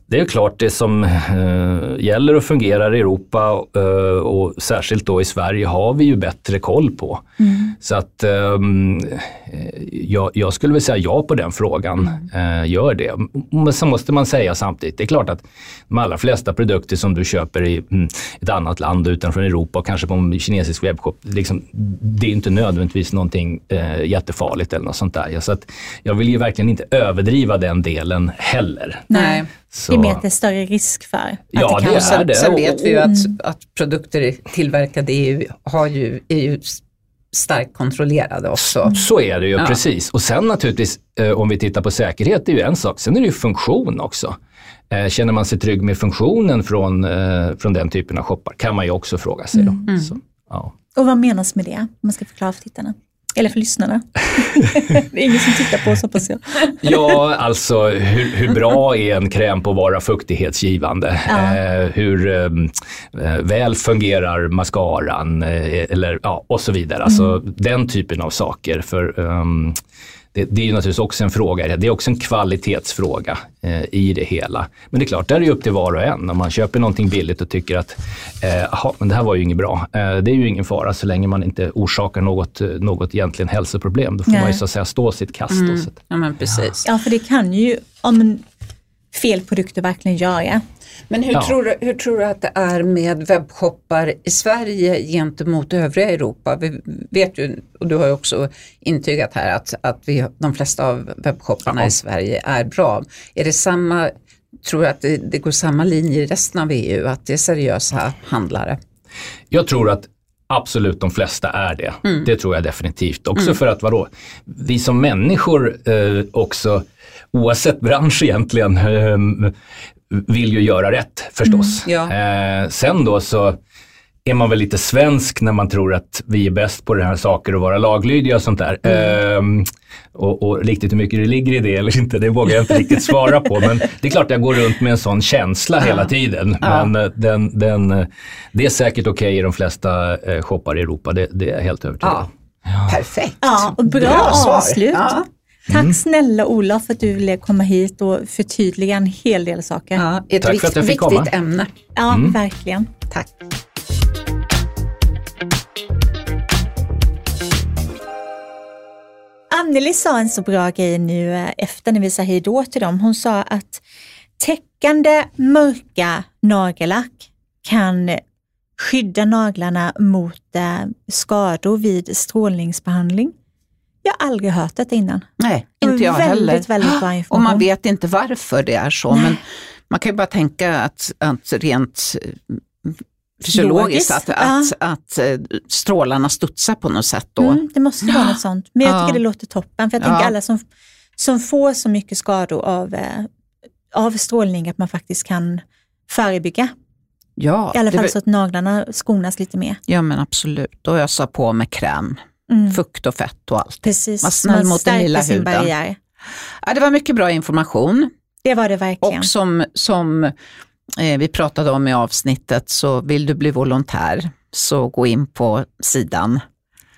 det är klart det som eh, gäller och fungerar i Europa eh, och särskilt då i Sverige har vi ju bättre koll på. Mm. Så att ehm, eh, jag, jag skulle väl säga ja på den frågan, Mm. gör det. Men så måste man säga samtidigt, det är klart att de allra flesta produkter som du köper i mm, ett annat land utanför Europa och kanske på en kinesisk webbshop, liksom, det är inte nödvändigtvis någonting jättefarligt eller något sånt där. Så att jag vill ju verkligen inte överdriva den delen heller. Nej. Så, Det är mer att det är större risk för att Ja, det kan det är Sen, det. sen vet vi ju att, att produkter tillverkade i EU har ju, är ju starkt kontrollerade också. Så är det ju, Ja. precis. Och sen naturligtvis, eh, om vi tittar på säkerhet, det är ju en sak. Sen är det ju funktion också. Eh, känner man sig trygg med funktionen från, eh, från den typen av shoppar? Kan man ju också fråga sig då. Mm. Så, ja. Och vad menas med det? Om man ska förklara för tittarna. Eller för lyssnarna. <laughs> det är ingen som tittar på oss hoppas jag. <laughs> Ja, alltså hur, hur bra är en kräm på att vara fuktighetsgivande? Ja. Eh, hur eh, väl fungerar mascaran? Eh, eller, ja, och så vidare. Alltså den typen av saker. För ehm, det, det är ju naturligtvis också en fråga, det är också en kvalitetsfråga eh, i det hela. Men det är klart, där är det upp till var och en. Om man köper någonting billigt och tycker att eh, "Jaha, men det här var ju inget bra. Eh, det är ju ingen fara så länge man inte orsakar något, eh, något egentligen hälsoproblem. Då får Nej. man ju så att säga stå sitt kast. Då, så att, Ja, men precis. Ja, för det kan ju, om fel produkter verkligen göra. Men hur, Ja. tror du, hur tror du att det är med webbshoppar i Sverige gentemot övriga Europa? Vi vet ju, och du har ju också intygat här att, att vi, de flesta av webbshopparna Ja. i Sverige är bra. Är det samma, tror du att det, det går samma linje i resten av EU, att det är seriösa handlare? Jag tror att absolut de flesta är det. Det tror jag definitivt. Också för att vadå, vi som människor eh, också, oavsett bransch egentligen, eh, vill ju göra rätt förstås. ja. eh, sen då så är man väl lite svensk när man tror att vi är bäst på det här saker och vara laglydiga och sånt där. Ehm, och, och riktigt hur mycket det ligger i det eller inte, det vågar jag inte riktigt svara på. Men det är klart jag går runt med en sån känsla hela tiden. Men eh, den, den, eh, det är säkert okej i de flesta eh, shoppar i Europa, det, det är jag helt övertygad om. Ja, perfekt. Ja, och bra, Bra avslut. Ja. Tack snälla Olof för att du ville komma hit och förtydliga en hel del saker. Ja, Ja, ett Tack för vikt, att jag fick viktigt komma. ämne. verkligen. Tack. Anneli sa en så bra grej nu eh, efter när vi sa hej då till dem. Hon sa att täckande mörka nagellack kan skydda naglarna mot eh, skador vid strålningsbehandling. Jag har aldrig hört detta innan. Nej, Det inte jag väldigt, heller. väldigt bra <gasps> Och information. man vet inte varför det är så, men man kan ju bara tänka att, att rent eh, fysiologiskt att, Logiskt, att, att eh, strålarna studsar på något sätt då. Mm, det måste vara något <gasps> sånt. Men jag Ja. tycker det låter toppen. För jag Ja. tänker alla som, som får så mycket skador av, eh, av strålning att man faktiskt kan förebygga. Ja, I alla det fall var- så att naglarna skonas lite mer. ja men absolut. Och jag sa på med kräm, Mm. fukt och fett och allt. Precis, Var snäll man mot den lilla sin huden. barriär. Ja, det var mycket bra information. Det var det verkligen. Och som, som eh, vi pratade om i avsnittet, så vill du bli volontär så gå in på sidan.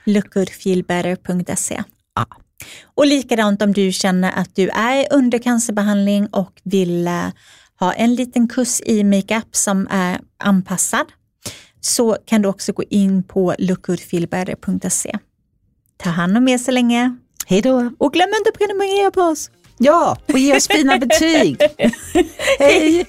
lookgoodfeelbetter.se. Ja. Och likadant om du känner att du är under cancerbehandling och vill eh, ha en liten kurs i makeup som är anpassad så kan du också gå in på lookgoodfeelbetter.se. Ta hand om er så länge Hej då! och glöm inte att prenumerera på oss. Ja, och ge oss fina betyg. <laughs> Hej!